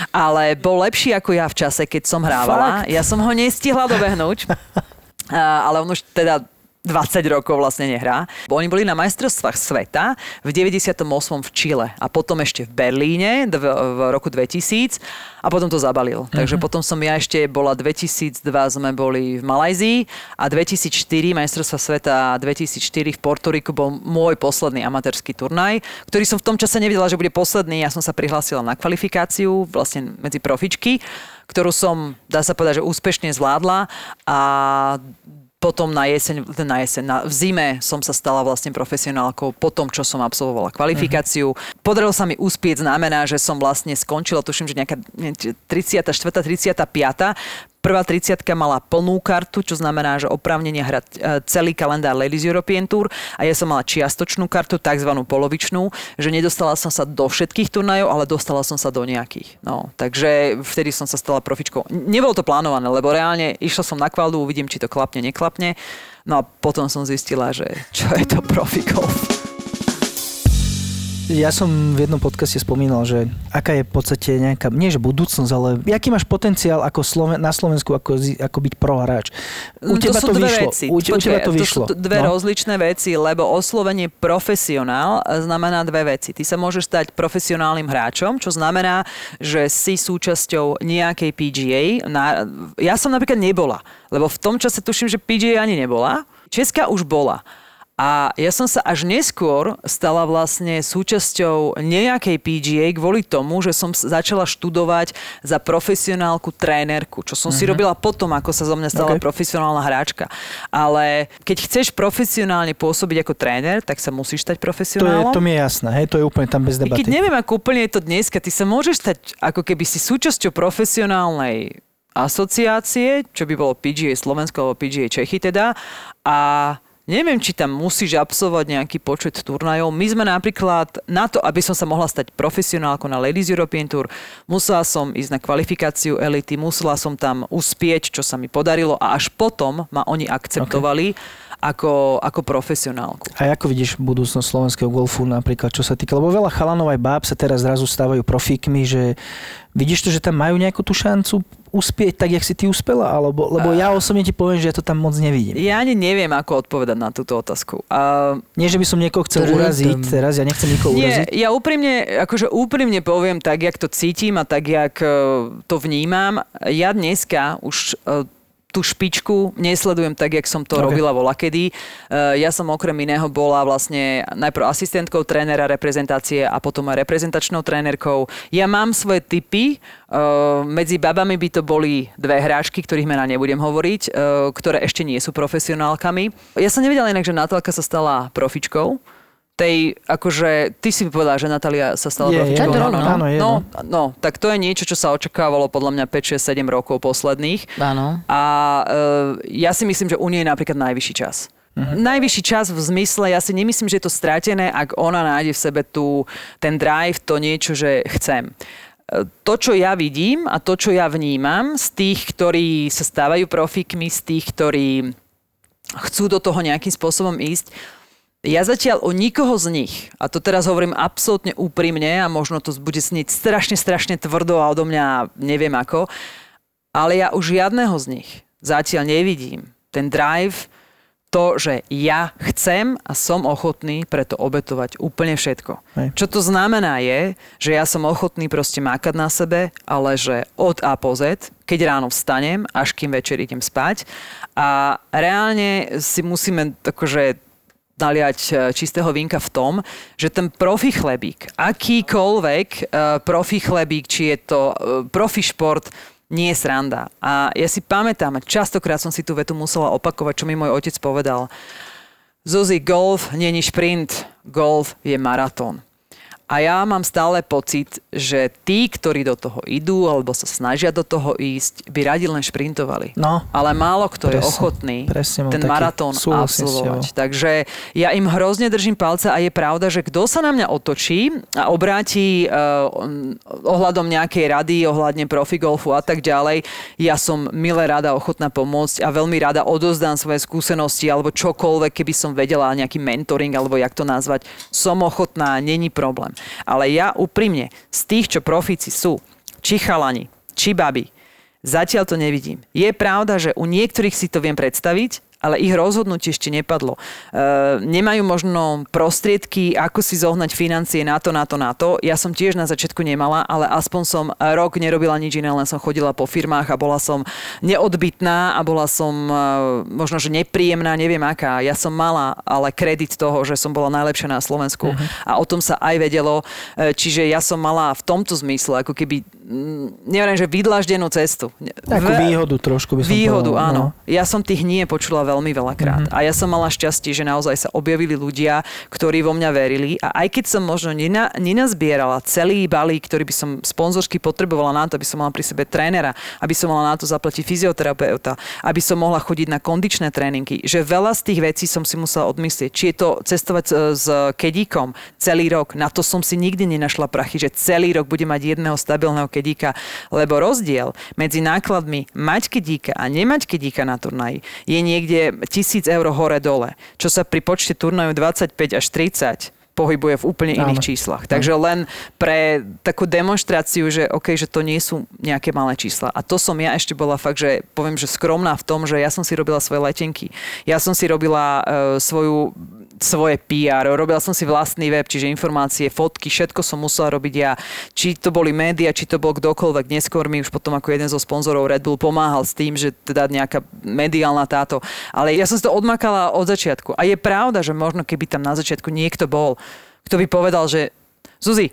Ale bol lepší ako ja v čase, keď som hrávala. Fakt? Ja som ho nestihla dobehnúť, ale on už teda 20 rokov vlastne nehrá. Oni boli na majstrovstvách sveta v 98. v Čile a potom ešte v Berlíne v, v roku 2000 a potom to zabalil. Mhm. Takže potom som ja ešte bola 2002 sme boli v Malajzii a 2004 majstrovstva sveta 2004 v Portoriku bol môj posledný amatérsky turnaj, ktorý som v tom čase nevedela, že bude posledný. Ja som sa prihlásila na kvalifikáciu vlastne medzi profičky, ktorú som, dá sa povedať, že úspešne zvládla a potom na jeseň, na jeseň, na, v zime som sa stala vlastne profesionálkou po tom, čo som absolvovala kvalifikáciu. Uh-huh. Podarilo sa mi uspieť, znamená, že som vlastne skončila, tuším, že nejaká 34. 35. Prvá 30 mala plnú kartu, čo znamená, že oprávnenie hrať e, celý kalendár Ladies European Tour a ja som mala čiastočnú kartu, tzv. polovičnú, že nedostala som sa do všetkých turnajov, ale dostala som sa do nejakých. No, takže vtedy som sa stala profičkou. Nebolo to plánované, lebo reálne išla som na kvaldu, uvidím, či to klapne, neklapne. No a potom som zistila, že čo je to profi golf. Ja som v jednom podcaste spomínal, že aká je v podstate nejaká, nie že budúcnosť, ale aký máš potenciál ako Sloven- na Slovensku ako, ako byť prohráč. U Mm, teba to, dve vyšlo. Veci. U, te- u teba to vyšlo. To sú dve no. rozličné veci, lebo oslovenie profesionál znamená dve veci. Ty sa môžeš stať profesionálnym hráčom, čo znamená, že si súčasťou nejakej PGA. Na, ja som napríklad nebola, lebo v tom čase tuším, že PGA ani nebola. Česká už bola. A ja som sa až neskôr stala vlastne súčasťou nejakej PGA kvôli tomu, že som začala študovať za profesionálku trénerku, čo som uh-huh. si robila potom, ako sa zo mňa stala Ok. okay. profesionálna hráčka. Ale keď chceš profesionálne pôsobiť ako tréner, tak sa musíš stať To, je, profesionálom. to mi je jasné, hej, to je úplne tam bez I debaty. keď neviem, ako úplne je to dneska, ty sa môžeš stať ako keby si súčasťou profesionálnej asociácie, čo by bolo PGA Slovensko alebo PGA Čechy teda. A neviem, či tam musíš absolvovať nejaký počet turnajov. My sme napríklad, na to, aby som sa mohla stať profesionálkou na Ladies European Tour, musela som ísť na kvalifikáciu elity, musela som tam uspieť, čo sa mi podarilo a až potom ma oni akceptovali ako, ako profesionálku. A ako vidíš budúcnosť slovenského golfu napríklad, čo sa týka, lebo veľa chalanov aj báb sa teraz zrazu stávajú profíkmi, že vidíš to, že tam majú nejakú tú šancu uspieť tak, jak si ty uspela? Alebo, lebo ja osobne ti poviem, že ja to tam moc nevidím. Ja ani neviem, ako odpovedať na túto otázku. Uh, Nie, že by som niekoho chcel Trudom. uraziť teraz, ja nechcem nikoho Nie, uraziť. ja úprimne, akože úprimne poviem tak, jak to cítim a tak, jak eh, to vnímam. Ja dneska už eh, tú špičku nesledujem tak, jak som to Ok. okay. robila vola kedy. Ja som okrem iného bola vlastne najprv asistentkou trénera reprezentácie a potom aj reprezentačnou trénerkou. Ja mám svoje typy. eh, Medzi babami by to boli dve hráčky, ktorých mená nebudem hovoriť, eh, ktoré ešte nie sú profesionálkami. Ja som nevedela inak, že Natálka sa stala profičkou tej, akože, ty si povedala, že Natália sa stala Je, je, profičkou. to no, no, áno, je, no, no. no, tak to je niečo, čo sa očakávalo podľa mňa 5, 6, 7 rokov posledných. Áno. A e, ja si myslím, že u nej je napríklad najvyšší čas. Uh-huh. Najvyšší čas v zmysle, ja si nemyslím, že je to stratené, ak ona nájde v sebe tú, ten drive, to niečo, že chcem. E, To, čo ja vidím a to, čo ja vnímam z tých, ktorí sa stávajú profikmi, z tých, ktorí chcú do toho nejakým spôsobom ísť, ja zatiaľ o nikoho z nich, a to teraz hovorím absolútne úprimne a možno to bude snieť strašne, strašne tvrdo a odo mňa neviem ako, ale ja už žiadneho z nich zatiaľ nevidím. Ten drive, to, že ja chcem a som ochotný preto obetovať úplne všetko. Hej. Čo to znamená je, že ja som ochotný proste mákať na sebe, ale že od A po Z, keď ráno vstanem, až kým večer idem spať. A reálne si musíme akože naliať e, čistého vínka v tom, že ten profi chlebík, akýkoľvek uh, profi chlebík, či je to uh, profi šport, nie je sranda. A ja si pamätám, častokrát som si tú vetu musela opakovať, čo mi môj otec povedal. Zuzi, golf není šprint, golf je maratón. A ja mám stále pocit, že tí, ktorí do toho idú alebo sa snažia do toho ísť, by radi len šprintovali. No. Ale málo kto je Presne, ochotný presne ten maratón absolvovať. Takže ja im hrozne držím palce a je pravda, že kto sa na mňa otočí a obráti uh, ohľadom nejakej rady, ohľadne profigolfu a tak ďalej, ja som milé rada ochotná pomôcť a veľmi rada odozdám svoje skúsenosti alebo čokoľvek, keby som vedela nejaký mentoring alebo jak to nazvať, som ochotná, není problém. Ale ja úprimne, z tých, čo profíci sú, či chalani, či baby, Zatiaľ to nevidím. Je pravda, že u niektorých si to viem predstaviť, ale ich rozhodnutie ešte nepadlo. E, nemajú možno prostriedky, ako si zohnať financie na to, na to, na to. Ja som tiež na začiatku nemala, ale aspoň som rok nerobila nič iné, len som chodila po firmách a bola som neodbitná a bola som e, možno, že nepríjemná, neviem aká. Ja som mala ale kredit toho, že som bola najlepšia na Slovensku uh-huh. a o tom sa aj vedelo. E, čiže ja som mala v tomto zmysle ako keby mm, neviem, že vydlaždenú cestu. Takú výhodu trošku by som Výhodu, povedal, áno. no. Ja som tých nie počula veľmi veľakrát. Mm-hmm. A ja som mala šťastie, že naozaj sa objavili ľudia, ktorí vo mňa verili. A aj keď som možno nena, nenazbierala celý balík, ktorý by som sponzorsky potrebovala na to, aby som mala pri sebe trénera, aby som mala na to zaplatiť fyzioterapeuta, aby som mohla chodiť na kondičné tréningy, že veľa z tých vecí som si musela odmyslieť. Či je to cestovať s, s kedíkom celý rok, na to som si nikdy nenašla prachy, že celý rok bude mať jedného stabilného kedíka, lebo rozdiel medzi nákladmi mať kedíka a nemať kedíka na turnaji je niekde tisíc eur hore-dole, čo sa pri počte turnajov 25 až 30 pohybuje v úplne iných Áno. číslach. Takže len pre takú demonstráciu, že OK, že to nie sú nejaké malé čísla. A to som ja ešte bola fakt, že poviem, že skromná v tom, že ja som si robila svoje letenky. Ja som si robila uh, svoju svoje PR, robila som si vlastný web, čiže informácie, fotky, všetko som musela robiť ja. Či to boli média, či to bol kdokoľvek. Neskôr mi už potom ako jeden zo sponzorov Red Bull pomáhal s tým, že teda nejaká mediálna táto. Ale ja som si to odmakala od začiatku. A je pravda, že možno keby tam na začiatku niekto bol, kto by povedal, že Zuzi,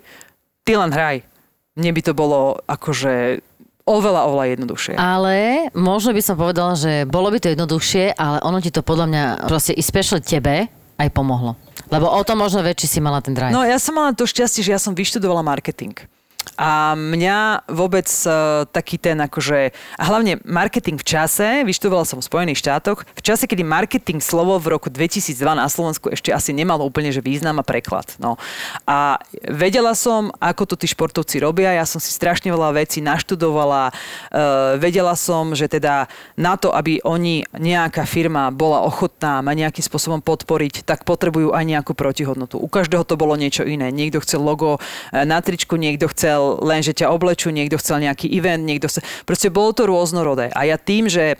ty len hraj. Mne by to bolo akože oveľa, oveľa jednoduchšie. Ale možno by som povedala, že bolo by to jednoduchšie, ale ono ti to podľa mňa proste especially tebe aj pomohlo. Lebo o to možno väčší si mala ten drive. No ja som mala to šťastie, že ja som vyštudovala marketing. A mňa vôbec uh, taký ten akože, a hlavne marketing v čase, vyštudovala som v Spojených štátoch, v čase, kedy marketing slovo v roku 2002 na Slovensku ešte asi nemalo úplne že význam a preklad. No. A vedela som, ako to tí športovci robia, ja som si strašne veľa vecí naštudovala, uh, vedela som, že teda na to, aby oni, nejaká firma bola ochotná ma nejakým spôsobom podporiť, tak potrebujú aj nejakú protihodnotu. U každého to bolo niečo iné. Niekto chcel logo eh, na tričku, niekto chcel len, že ťa oblečú, niekto chcel nejaký event, niekto chcel... Proste bolo to rôznorodé. A ja tým, že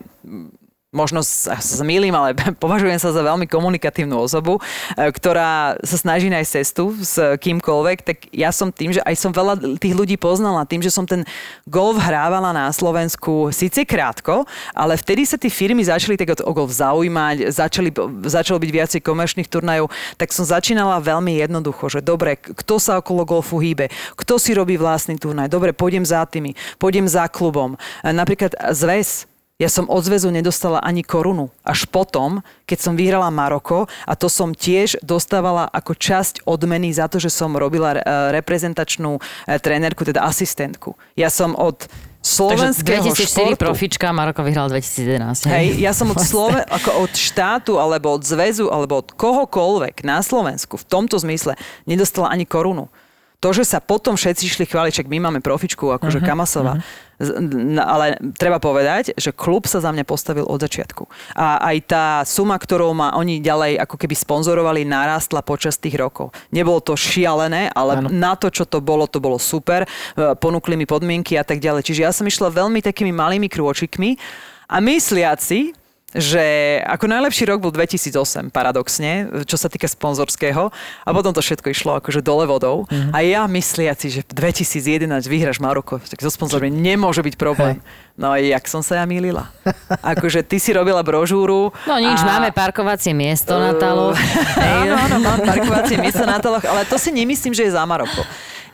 možno sa zmýlim, ale považujem sa za veľmi komunikatívnu osobu, e, ktorá sa snaží nájsť cestu s kýmkoľvek, tak ja som tým, že aj som veľa tých ľudí poznala, tým, že som ten golf hrávala na Slovensku síce krátko, ale vtedy sa tie firmy začali tak o golf zaujímať, začali, začalo byť viacej komerčných turnajov, tak som začínala veľmi jednoducho, že dobre, kto sa okolo golfu hýbe, kto si robí vlastný turnaj, dobre, pôjdem za tými, pôjdem za klubom. E, Napríklad zväz ja som od zväzu nedostala ani korunu. Až potom, keď som vyhrala Maroko a to som tiež dostávala ako časť odmeny za to, že som robila e, reprezentačnú e, trénerku, teda asistentku. Ja som od Takže slovenského 2004 športu, profička, Maroko vyhral 2011. Hej, ja som od, Vlastne. Slove, ako od štátu, alebo od zväzu, alebo od kohokoľvek na Slovensku v tomto zmysle nedostala ani korunu. To, že sa potom všetci išli chváliť, však my máme profičku, akože uh-huh, Kamasova, uh-huh. ale treba povedať, že klub sa za mňa postavil od začiatku. A aj tá suma, ktorou ma oni ďalej ako keby sponzorovali, narástla počas tých rokov. Nebolo to šialené, ale Áno. na to, čo to bolo, to bolo super. E, Ponúkli mi podmienky a tak ďalej. Čiže ja som išla veľmi takými malými krôčikmi a mysliaci, že ako najlepší rok bol 2008, paradoxne, čo sa týka sponzorského. A potom to všetko išlo akože dole vodou. Mm-hmm. A ja mysliaci, že 2011 vyhráš Maroko, tak so sponzormi nemôže byť problém. No a jak som sa ja mýlila. Akože ty si robila brožúru. No nič, a... máme parkovacie miesto na taloch. Áno, áno, mám parkovacie miesto na taloch, ale to si nemyslím, že je za Maroko.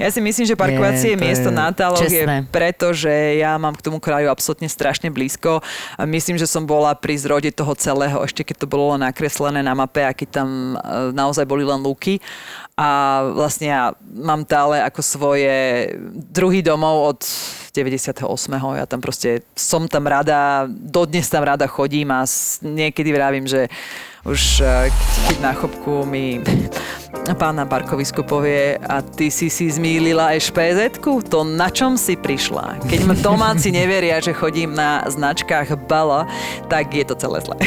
Ja si myslím, že parkovacie to miesto je na taloch je preto, že ja mám k tomu kraju absolútne strašne blízko. A myslím, že som bola pri zrode toho celého, ešte keď to bolo len nakreslené na mape a keď tam e, naozaj boli len lúky. A vlastne ja mám tále ako svoje druhý domov od 98. Ja tam proste som tam rada, dodnes tam rada chodím a niekedy vravím, že už eh, keď na chopku mi pán na parkovisku povie a ty si si zmýlila špz to na čom si prišla? Keď ma domáci neveria, že chodím na značkách Bala, tak je to celé zlé.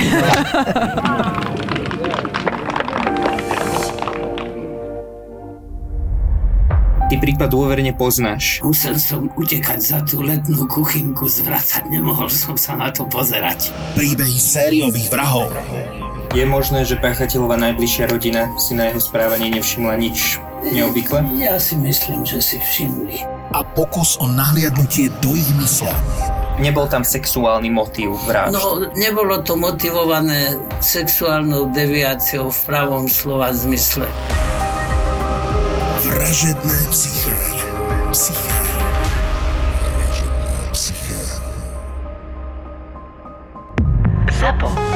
Ty prípad dôverne poznáš. Musel som utekať za tú letnú kuchynku, zvracať, nemohol som sa na to pozerať. Príbehy sériových vrahov. Je možné, že páchateľová najbližšia rodina si na jeho správanie nevšimla nič neobvykle? Ja si myslím, že si všimli. A pokus o nahliadnutie do ich mysle. Nebol tam sexuálny motív vražd. No, nebolo to motivované sexuálnou deviáciou v pravom slova zmysle. Vražedné psyché. Psyché. Vražedné psyché. ZAPO.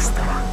Zábrná v podcastovách.